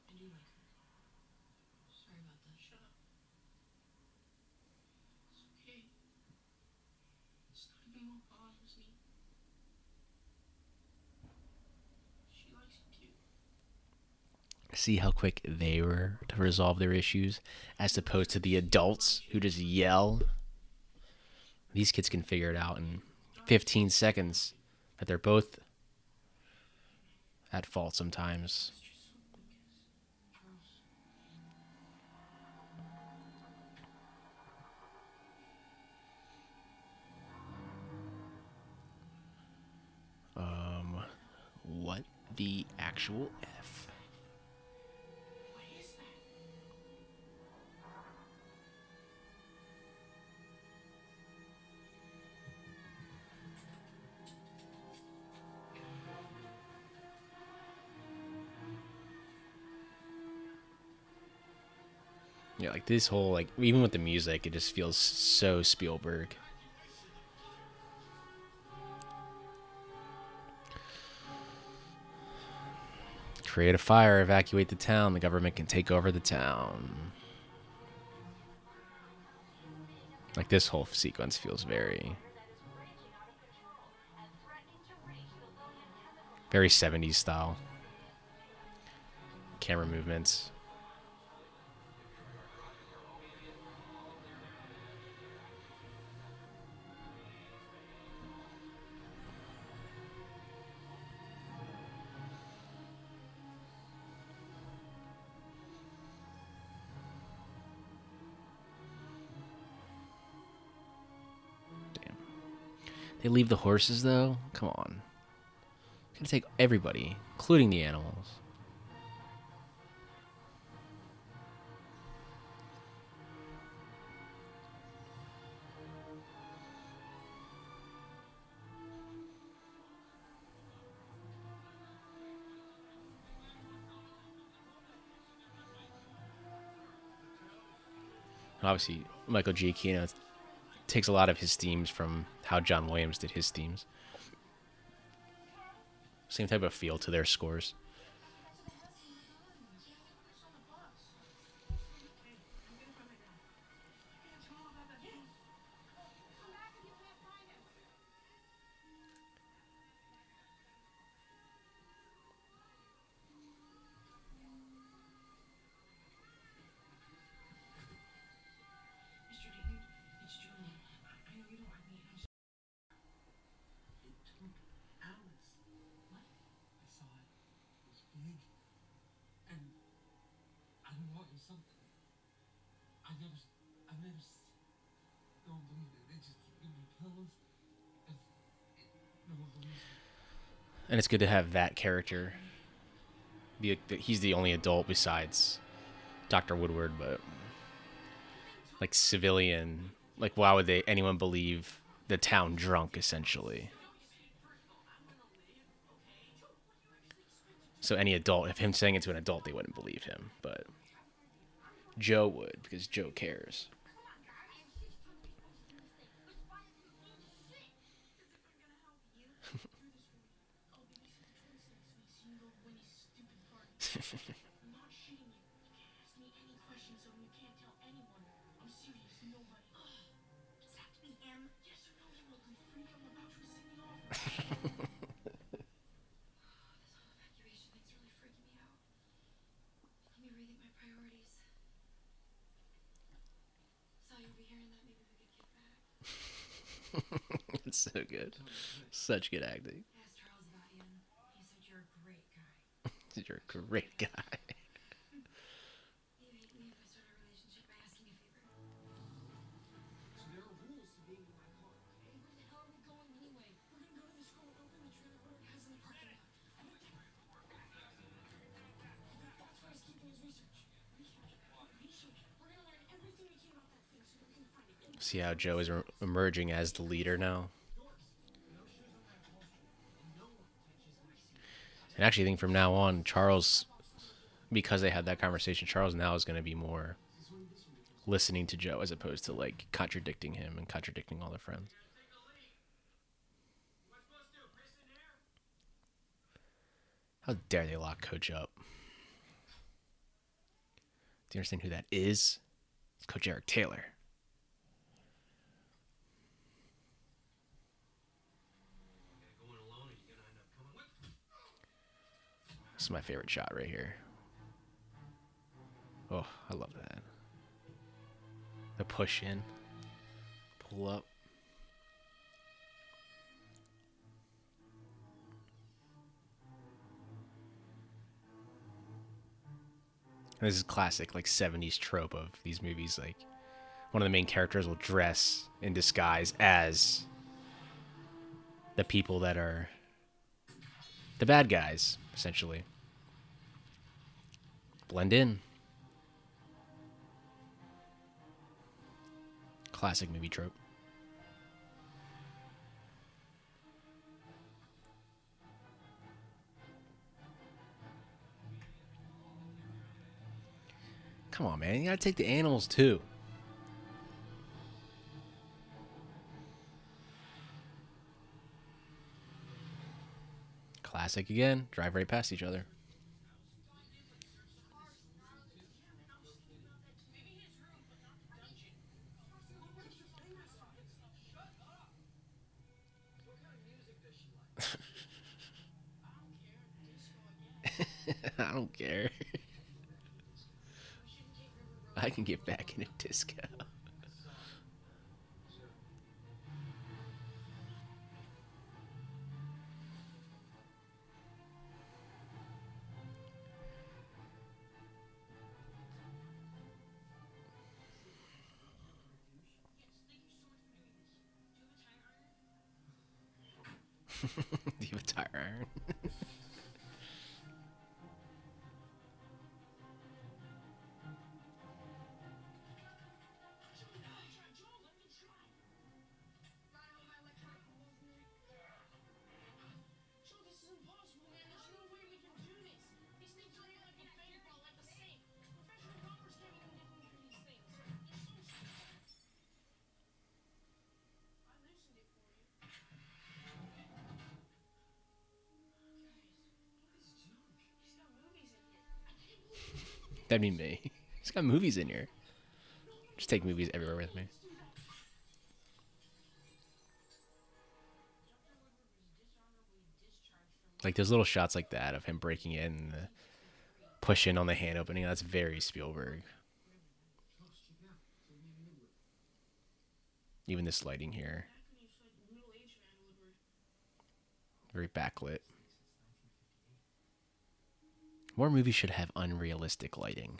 I do like her. Sorry about that. Shut up. It's okay. It's not even what bothers me. She likes you too. See how quick they were to resolve their issues, as opposed to the adults who just yell. These kids can figure it out in 15 seconds, but they're both at fault sometimes. Um, what the actual Yeah, like this whole like even with the music, it just feels so Spielberg. Create a fire, evacuate the town. The government can take over the town. Like this whole sequence feels very, very 70s style. Camera movements. They leave the horses though? Come on. gonna take everybody, including the animals. Obviously, Michael G. Takes a lot of his themes from how John Williams did his themes. Same type of feel to their scores. And it's good to have that character. Be a, he's the only adult besides Dr. Woodward, but like civilian Like, why would they anyone believe the town drunk? Essentially. So any adult, if him saying it to an adult, they wouldn't believe him. But Joe would because Joe cares. it's so good, such good acting. Asked Charles about you. and He said you're a great guy. You're a great guy. See how Joe is re- emerging as the leader now. And actually, I think from now on, Charles, because they had that conversation, Charles now is going to be more listening to Joe as opposed to like contradicting him and contradicting all the friends. How dare they lock Coach up? Do you understand who that is? It's Coach Eric Taylor. Going alone, and you're gonna end up coming with me. This is my favorite shot right here. Oh, I love that. The push in, pull up. This is classic, like 70s trope of these movies. Like, one of the main characters will dress in disguise as the people that are the bad guys, essentially. Blend in. Classic movie trope. Come on, man. You gotta take the animals too. Classic again. Drive right past each other. I don't care. I can get back into disco. Do you have a tire iron? That'd be me. He's got movies in here. Just take movies everywhere with me. Like those little shots like that of him breaking in and the push in on the hand opening. That's very Spielberg. Even this lighting here, very backlit. More movies should have unrealistic lighting.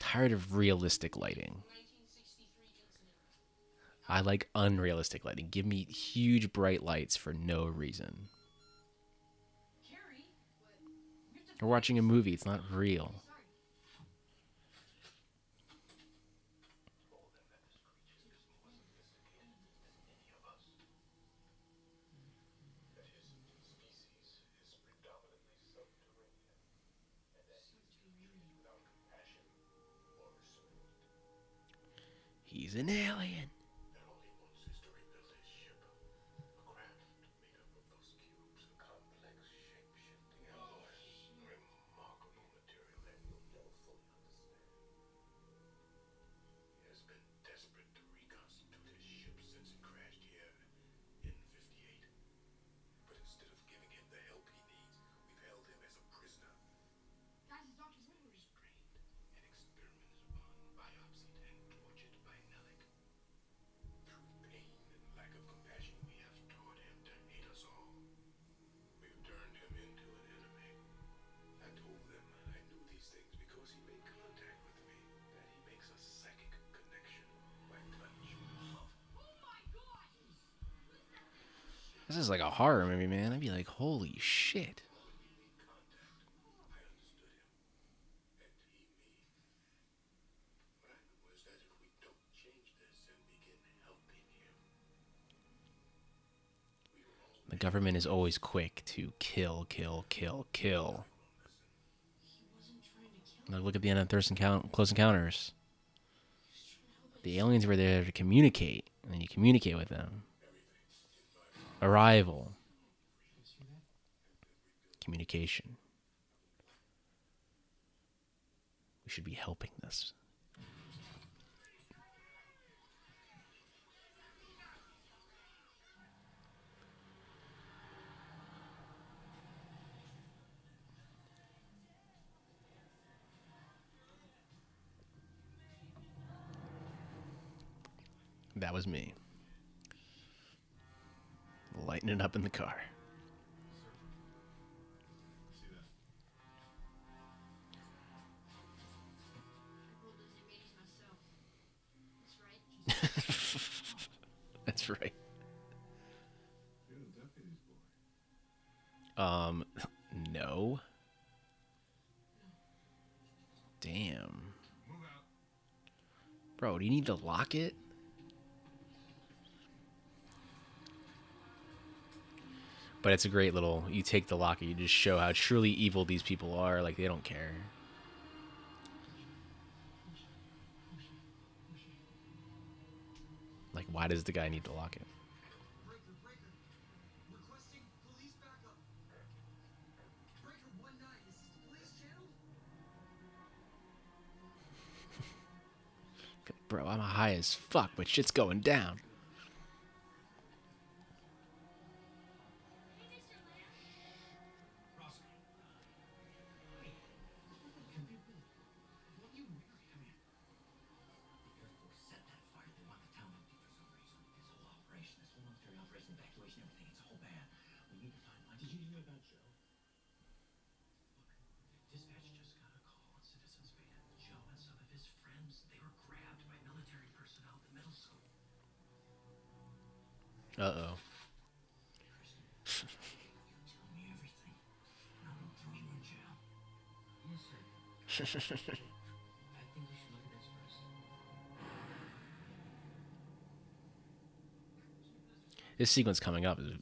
Tired of realistic lighting. I like unrealistic lighting. Give me huge bright lights for no reason. We're watching a movie, it's not real. He's an alien. Is like a horror movie, man. I'd be like, holy shit. The government is always quick to kill, kill, kill, kill. Now look at the end of Close Encounters. The aliens were there to communicate, and then you communicate with them. Arrival. Communication. We should be helping this. That was me. Lighting it up in the car. see that. I rolled those M80s myself. That's right. Um, no. Damn. Bro, do you need to lock it? But it's a great little. You take the locket, you just show how truly evil these people are. Like, they don't care. Like, why does the guy need to lock it? Breaker, breaker. Requesting police backup. Breaker 1-9, this is the police channel? Bro, I'm high as fuck, but shit's going down. At this. This sequence coming up is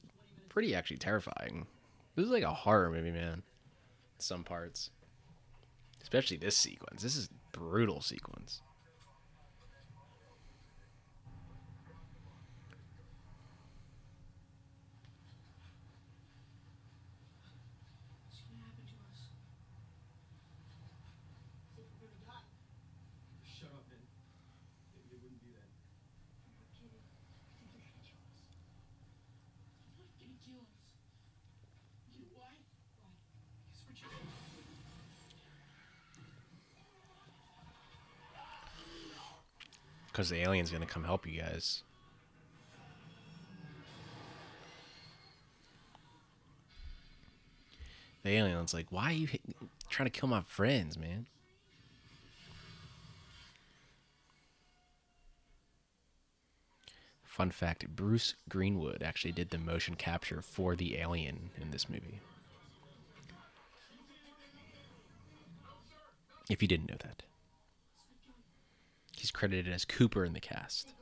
pretty actually terrifying. This is like a horror movie, man. Some parts. Especially this sequence. This is brutal sequence. What's gonna happen to us? Think we're gonna die? Shut up, man. It, it wouldn't be that. I'm not kidding. I think they're gonna kill us. They're not gonna kill us. You know why? Why? Because we're just Because the alien's gonna come help you guys. The alien's like, why are you trying to kill my friends, man? Fun fact Bruce Greenwood actually did the motion capture for the alien in this movie. If you didn't know that, he's credited as Cooper in the cast.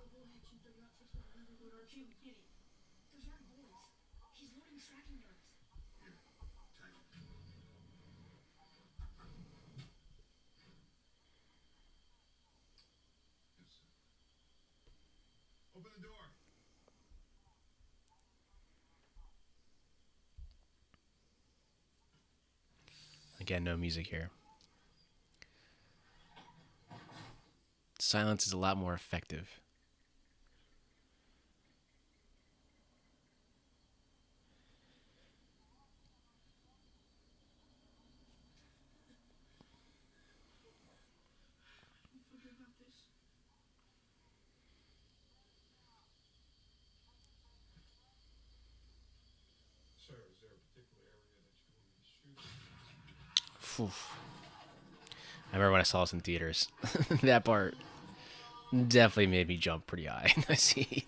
Again, no music here. Silence is a lot more effective. Phew. I remember when I saw this in theaters. that part definitely made me jump pretty high in the scene.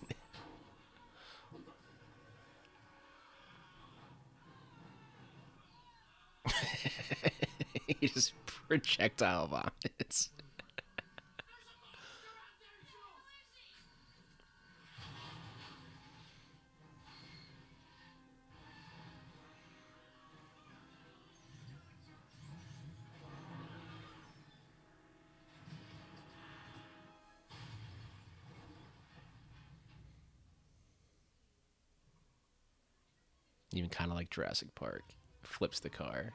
he just projectile vomits. Kind of like Jurassic Park. Flips the car.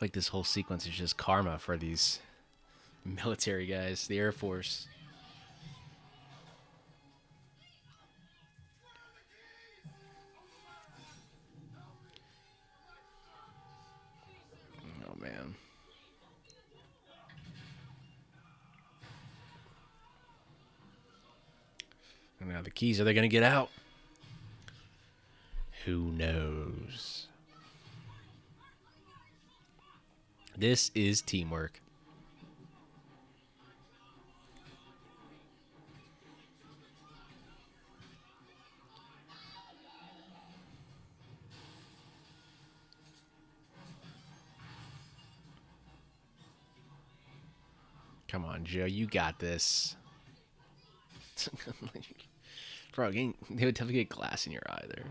Like this whole sequence is just karma for these military guys, the Air Force. Oh man. And now the keys, are they going to get out? Who knows? This is teamwork. Come on, Joe, you got this. Bro, they would definitely get glass in your eye there.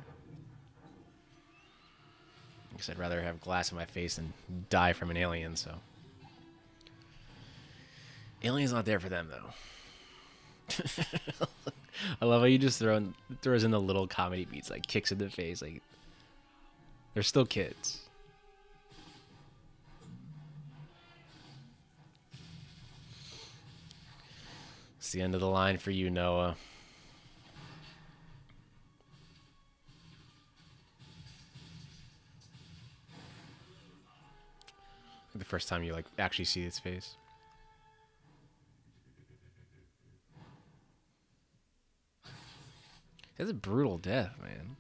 Because I'd rather have glass in my face than die from an alien, so. Alien's not there for them, though. I love how you just throw in, throws in the little comedy beats, like kicks in the face. Like, they're still kids. It's the end of the line for you, Noah. The first time you like actually see his face. That's a brutal death, man.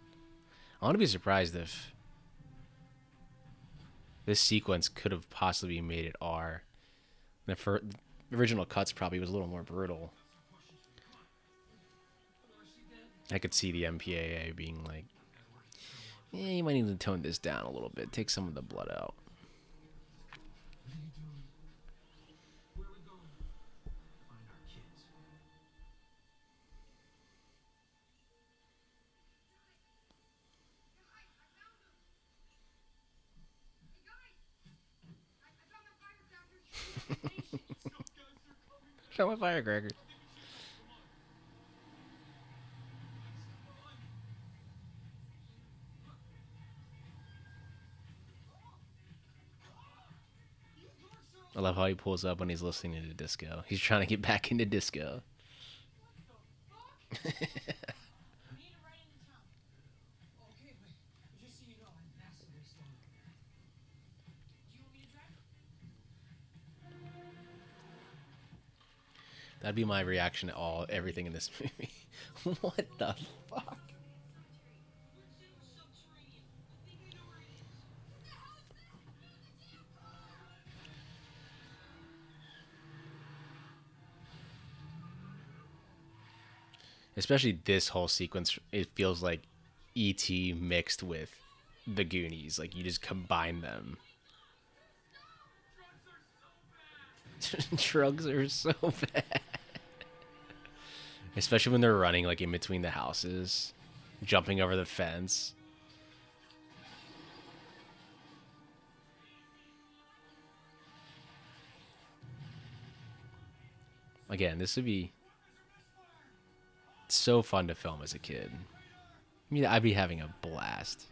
I want to be surprised if this sequence could have possibly made it R. The fir- original cuts probably was a little more brutal. I could see the MPAA being like, yeah, you might need to tone this down a little bit. Take some of the blood out. Show my firecrackers. I love how he pulls up when he's listening to disco. He's trying to get back into disco. That'd be my reaction to all everything in this movie. what the fuck? Especially this whole sequence, it feels like E.T. mixed with the Goonies. Like you just combine them. Drugs are so bad. Especially when they're running like in between the houses, jumping over the fence. Again, this would be so fun to film as a kid. I mean, I'd be having a blast.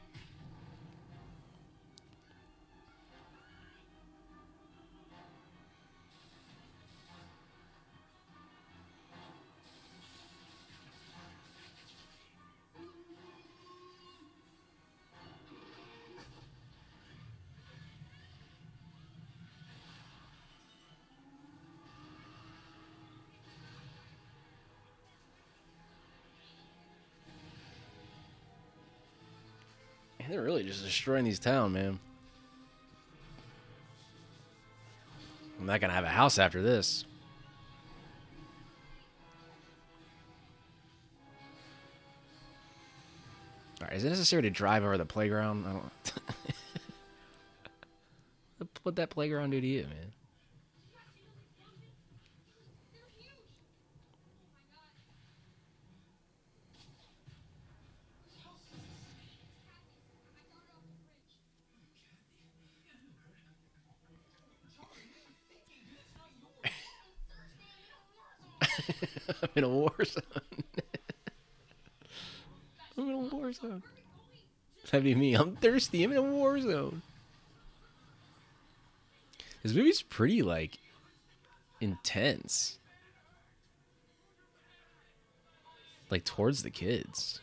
Really just destroying these town, man. I'm not gonna have a house after this. Alright, is it necessary to drive over the playground? I don't What that playground do to you, man? In a war zone. I'm in a war zone. That'd be me. I'm thirsty. I'm in a war zone. This movie's pretty like intense. Like towards the kids.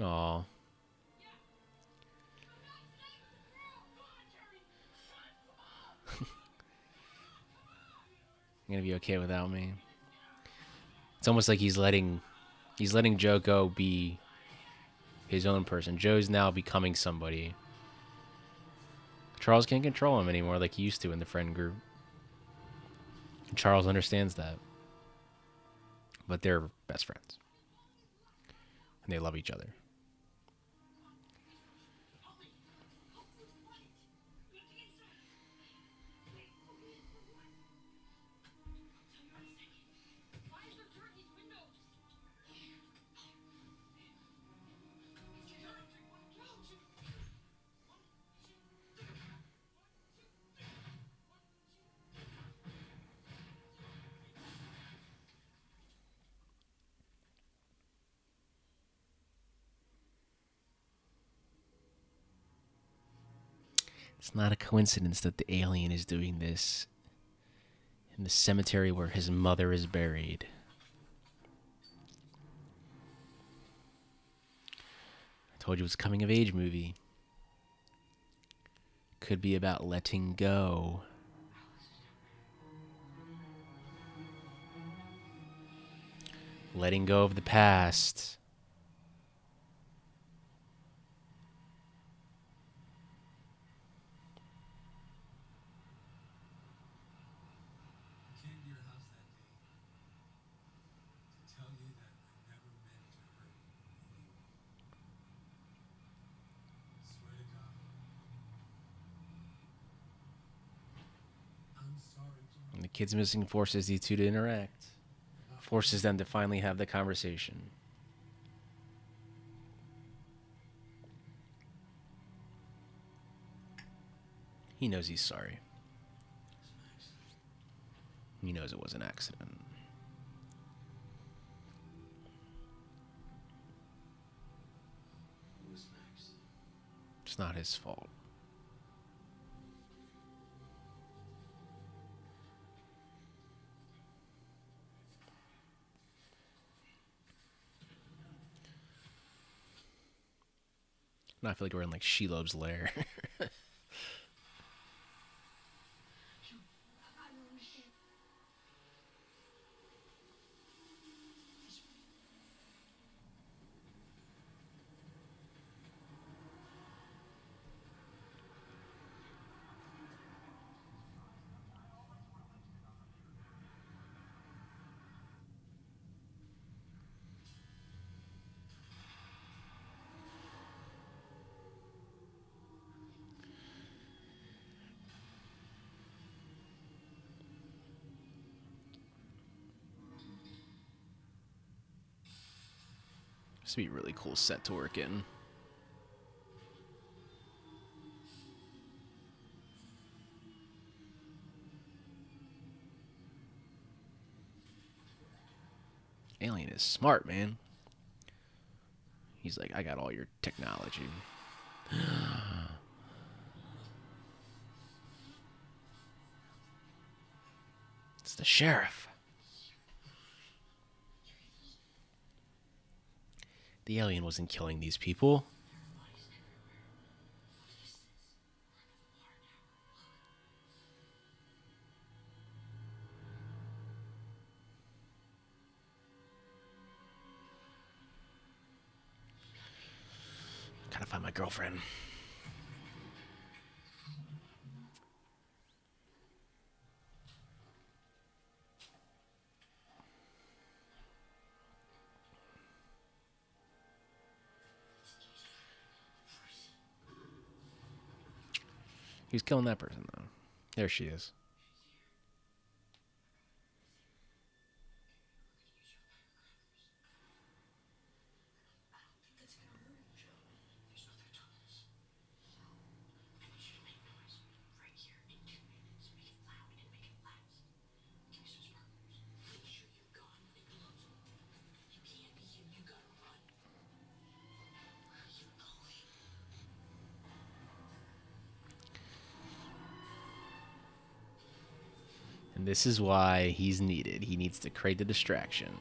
Aw. You're gonna be okay without me. It's almost like he's letting he's letting Joe go be his own person. Joe's now becoming somebody. Charles can't control him anymore like he used to in the friend group. Charles understands that. But they're best friends. And they love each other. It's not a coincidence that the alien is doing this in the cemetery where his mother is buried. I told you it's a coming of age movie. Could be about letting go. Letting go of the past. came to your house that day to tell you that I never meant to hurt anyone. Swear to God. I'm sorry, John. And the kids missing forces these two to interact. Forces them to finally have the conversation. He knows he's sorry. He knows. It was an accident. It's not his fault. Now I feel like we're in like Shelob's lair. This would be a really cool set to work in. Alien is smart, man. He's like, I got all your technology. it's the sheriff. The alien wasn't killing these people. Gotta find my girlfriend. He's killing that person though. There she is. This is why he's needed. He needs to create the distraction.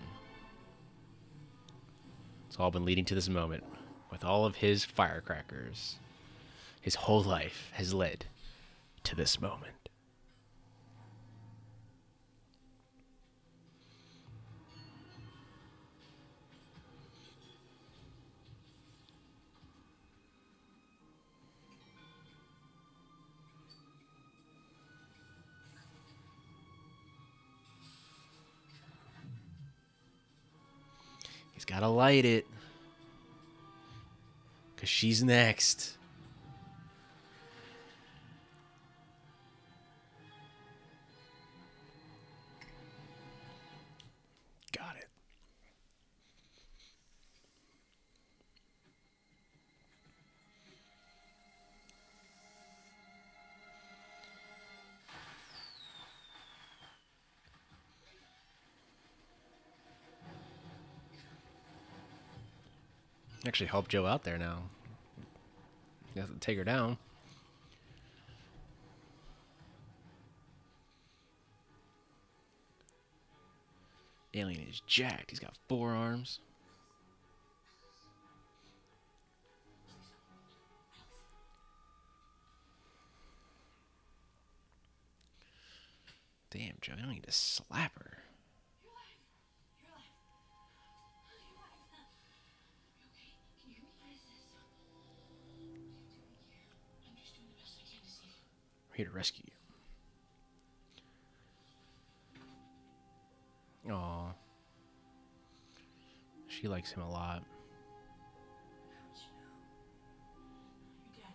It's all been leading to this moment. With all of his firecrackers, his whole life has led to this moment. He's got to light it. Because she's next. Actually, help Joe out there now. He has to take her down. Alien is jacked. He's got four arms. Damn, Joe, I don't need to slap her. I'm here to rescue you. Aw. She likes him a lot. Your dad.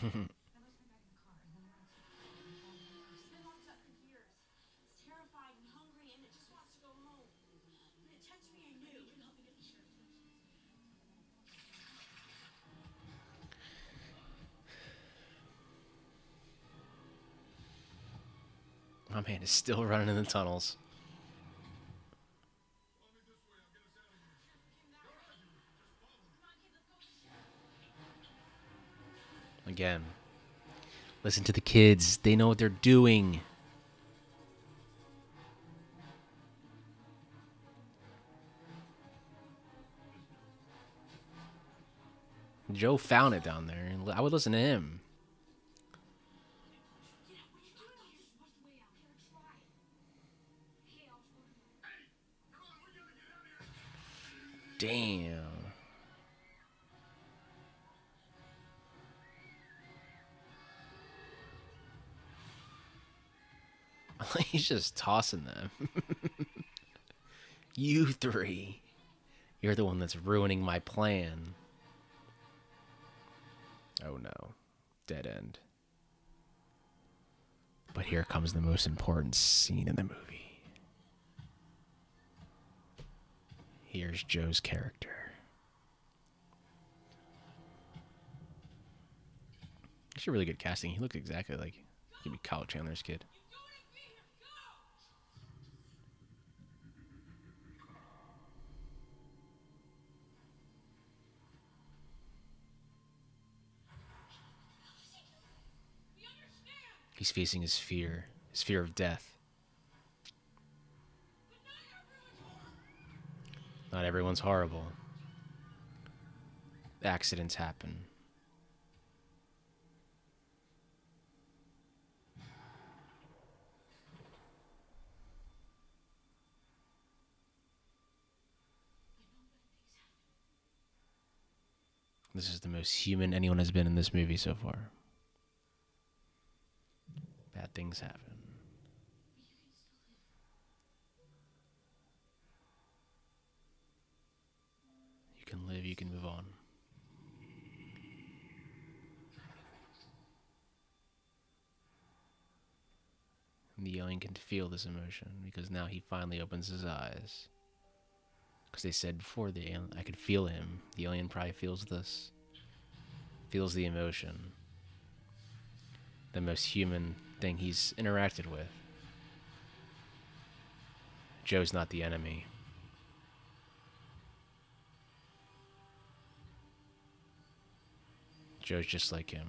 He My man is still running in the tunnels. Again, listen to the kids. They know what they're doing. Joe found it down there. I would listen to him. Damn. He's just tossing them. you three. You're the one that's ruining my plan. Oh no. Dead end. But here comes the most important scene in the movie. Here's Joe's character. Actually, really good casting. He looked exactly like he could be Kyle Chandler's kid. He's facing his fear, his fear of death. Not everyone's horrible. Accidents happen. This is the most human anyone has been in this movie so far. Bad things happen. You can live, you can move on. And the alien can feel this emotion because now he finally opens his eyes. Because they said before the alien, I could feel him. The alien probably feels this, feels the emotion. The most human thing he's interacted with. Joe's not the enemy. Joe's just like him.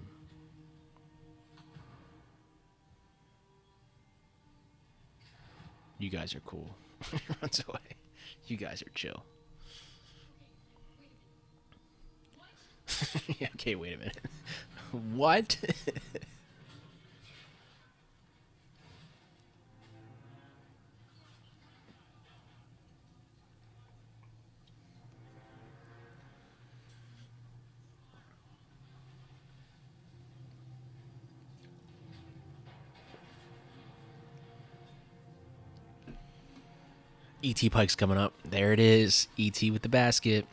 You guys are cool. runs away. You guys are chill. yeah, okay, wait a minute. what? ET Pike's coming up. There it is. ET with the basket.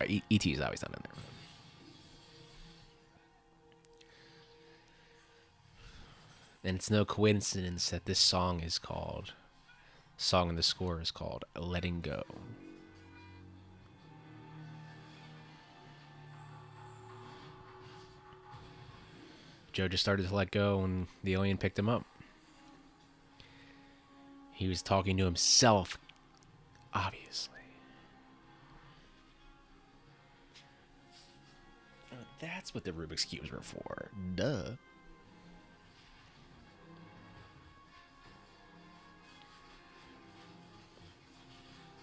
ET is always not in there. And it's no coincidence that this song is called, song in the score is called Letting Go. Joe just started to let go when the alien picked him up. He was talking to himself, obviously. Oh, that's what the Rubik's Cubes were for. Duh.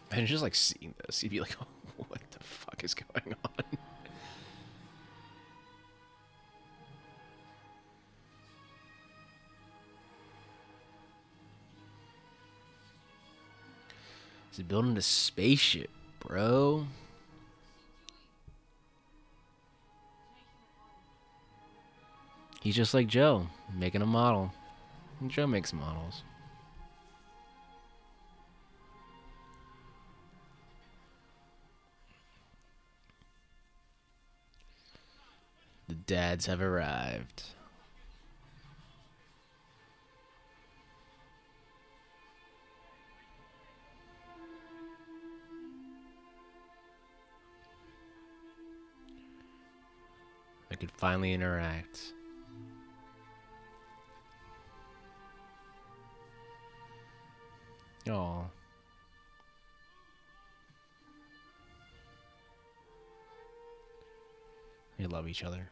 And just like seeing this, you'd be like, oh, what the fuck is going on? He's building a spaceship, bro. He's just like Joe, making a model. And Joe makes models. The dads have arrived. Could finally interact. Oh. They love each other.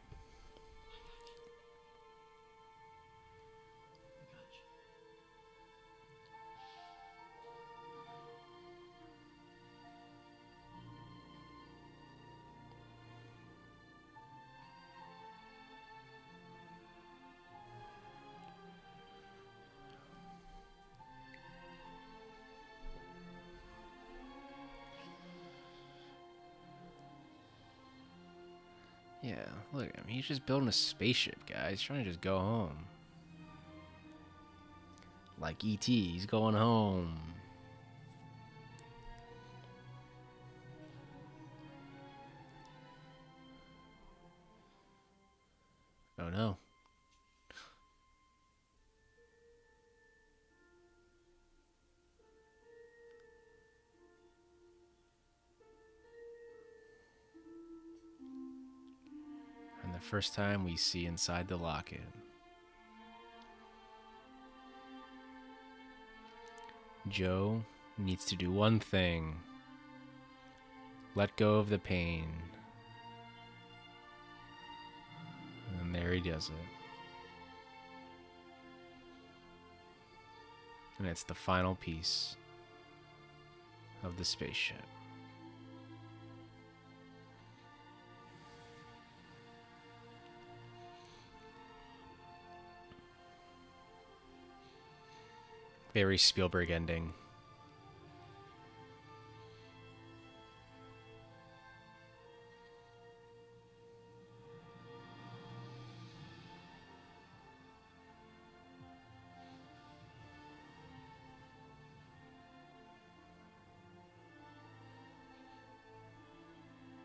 He's just building a spaceship, guys. He's trying to just go home. Like E.T., he's going home. Oh no. First time we see inside the locket. Joe needs to do one thing let go of the pain. And there he does it. And it's the final piece of the spaceship. Very Spielberg ending.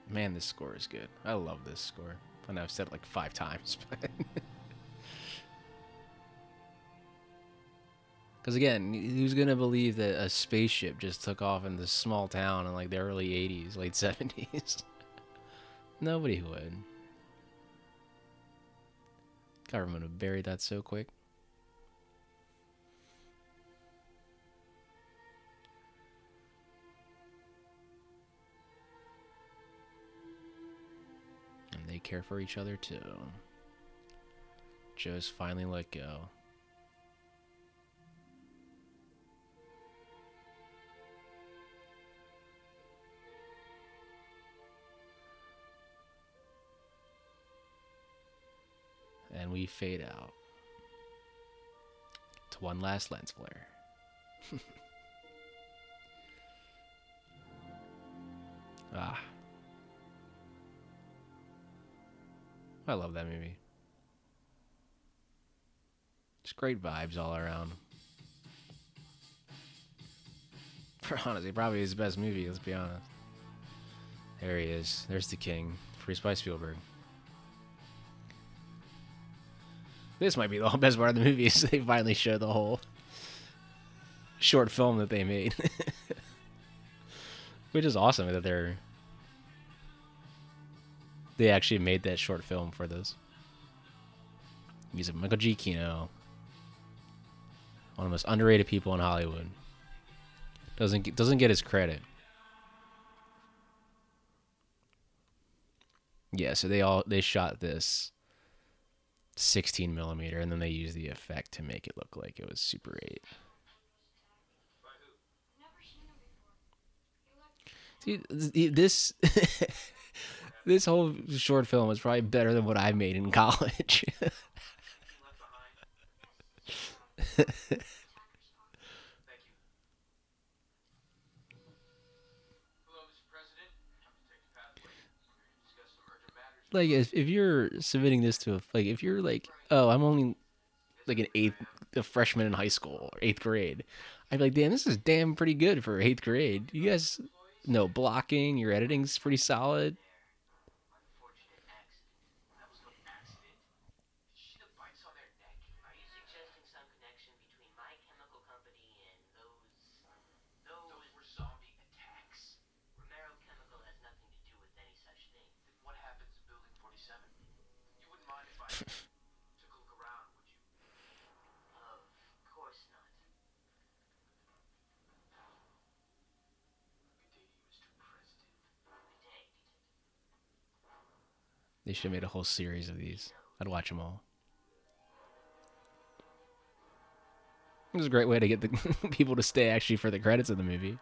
Man, this score is good. I love this score. I know I've said it like five times, but Because again, who's gonna believe that a spaceship just took off in this small town in like the early '80s, late '70s? Nobody would. Government would bury that so quick. And they care for each other too. Joe's finally let go. And we fade out to one last lens flare. ah. I love that movie. Just great vibes all around. For honestly, probably his best movie, let's be honest. There he is. There's the king. Free by Spielberg. This might be the best part of the movie is they finally show the whole short film that they made. Which is awesome that they're they actually made that short film for this. He's Michael Giacchino. One of the most underrated people in Hollywood. Doesn't doesn't get his credit. Yeah, so they all they shot this 16 millimeter, and then they used the effect to make it look like it was Super 8. See, this this whole short film was probably better than what I made in college. like if, if you're submitting this to a like if you're like oh i'm only like an eighth a freshman in high school or eighth grade i'd be like damn this is damn pretty good for eighth grade. You guys know blocking your editing's pretty solid Unfortunate accident. That was no accident. Did you see the bites on their neck? Are you suggesting some connection between my chemical company and those... Those... Those were zombie attacks. Romero Chemical has nothing to do with any such thing. Then what happens in Building 47? You wouldn't mind if I took a look around, would you? Of course not. Good day to you, Mr. President. Good day, Detective. They should have made a whole series of these. I'd watch them all. It was a great way to get the people to stay actually for the credits of the movie.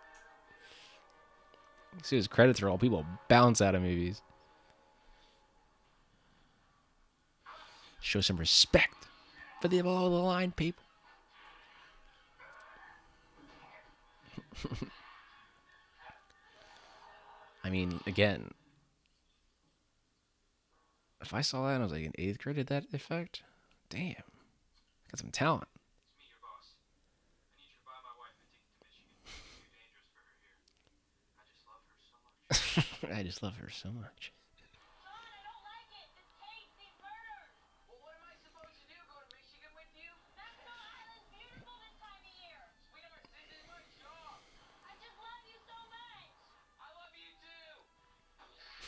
As soon as credits roll people bounce out of movies show some respect for the below the line people I mean, again, if I saw that and I was like in eighth grade, did that effect? Damn, got some talent. I. I just love her so much.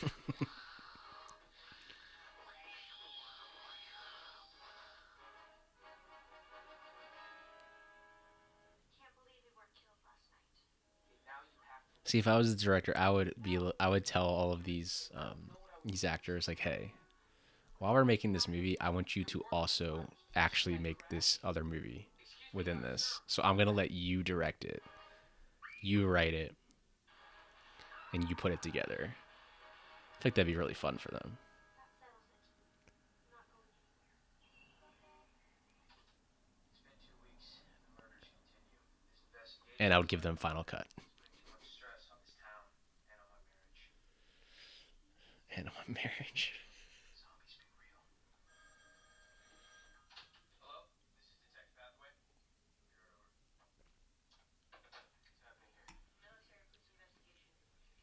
See, if I was the director, I would be, I would tell all of these, um, these actors like, hey, while we're making this movie, I want you to also actually make this other movie within this. So I'm gonna let you direct it, you write it, and you put it together. I think that'd be really fun for them. And I would give them final cut. and on my marriage. And on marriage. Zombies be real. Hello, this is Detective Hathaway. Here, over. What's happening here? Military police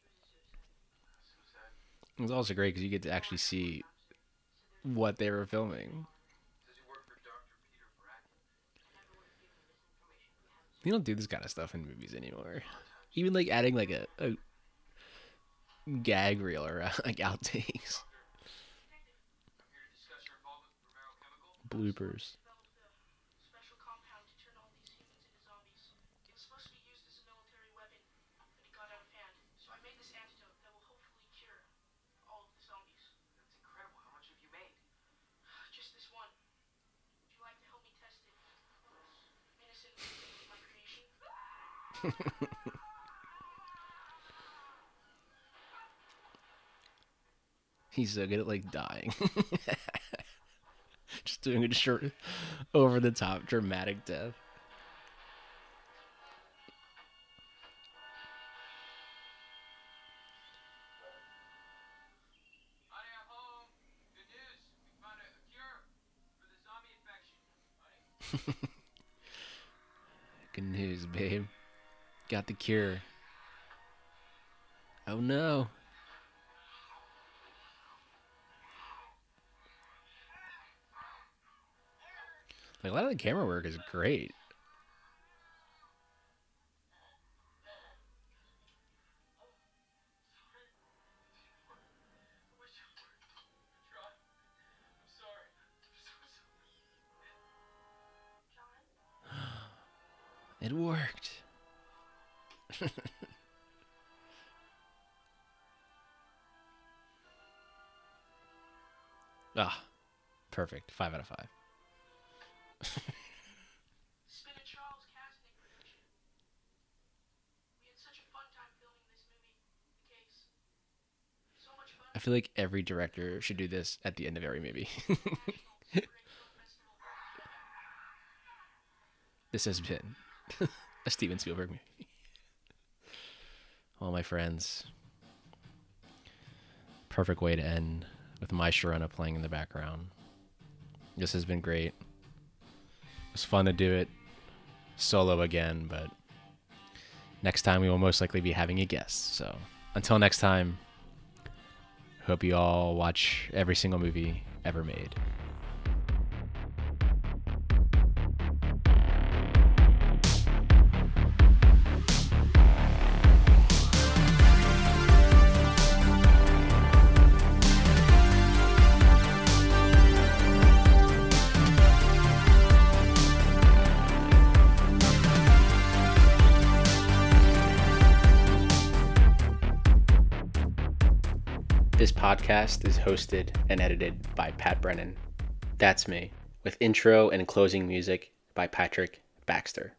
investigation. It was a suicide. Suicide? It was also great because you get to actually see what they were filming. They don't do this kind of stuff in movies anymore. Even like adding like a, a gag reel or uh, like outtakes, I'm here to discuss your involvement with Romero Chemical. bloopers. developed a special compound to turn all these humans into zombies. It was supposed to be used as a military weapon, but it got out of hand. So I made this antidote that will hopefully cure all of the zombies. That's incredible. How much have you made? Just this one. Would you like to help me test it? Innocent victim of my creation. He's so good at like dying. Just doing a short, over the top, dramatic death. Good news, babe. Got the cure. Oh no. Like a lot of the camera work is great. I'm sorry. I'm so sorry. John? It worked. ah, perfect. Five out of five. I feel like every director should do this at the end of every movie. National Super 8 Film Festival. this has been a Steven Spielberg movie. Well, my friends, perfect way to end with my Sharona playing in the background. This has been great. It was fun to do it solo again, but next time we will most likely be having a guest. So until next time, hope you all watch every single movie ever made. Podcast is hosted and edited by Pat Brennan. That's me, with intro and closing music by Patrick Baxter.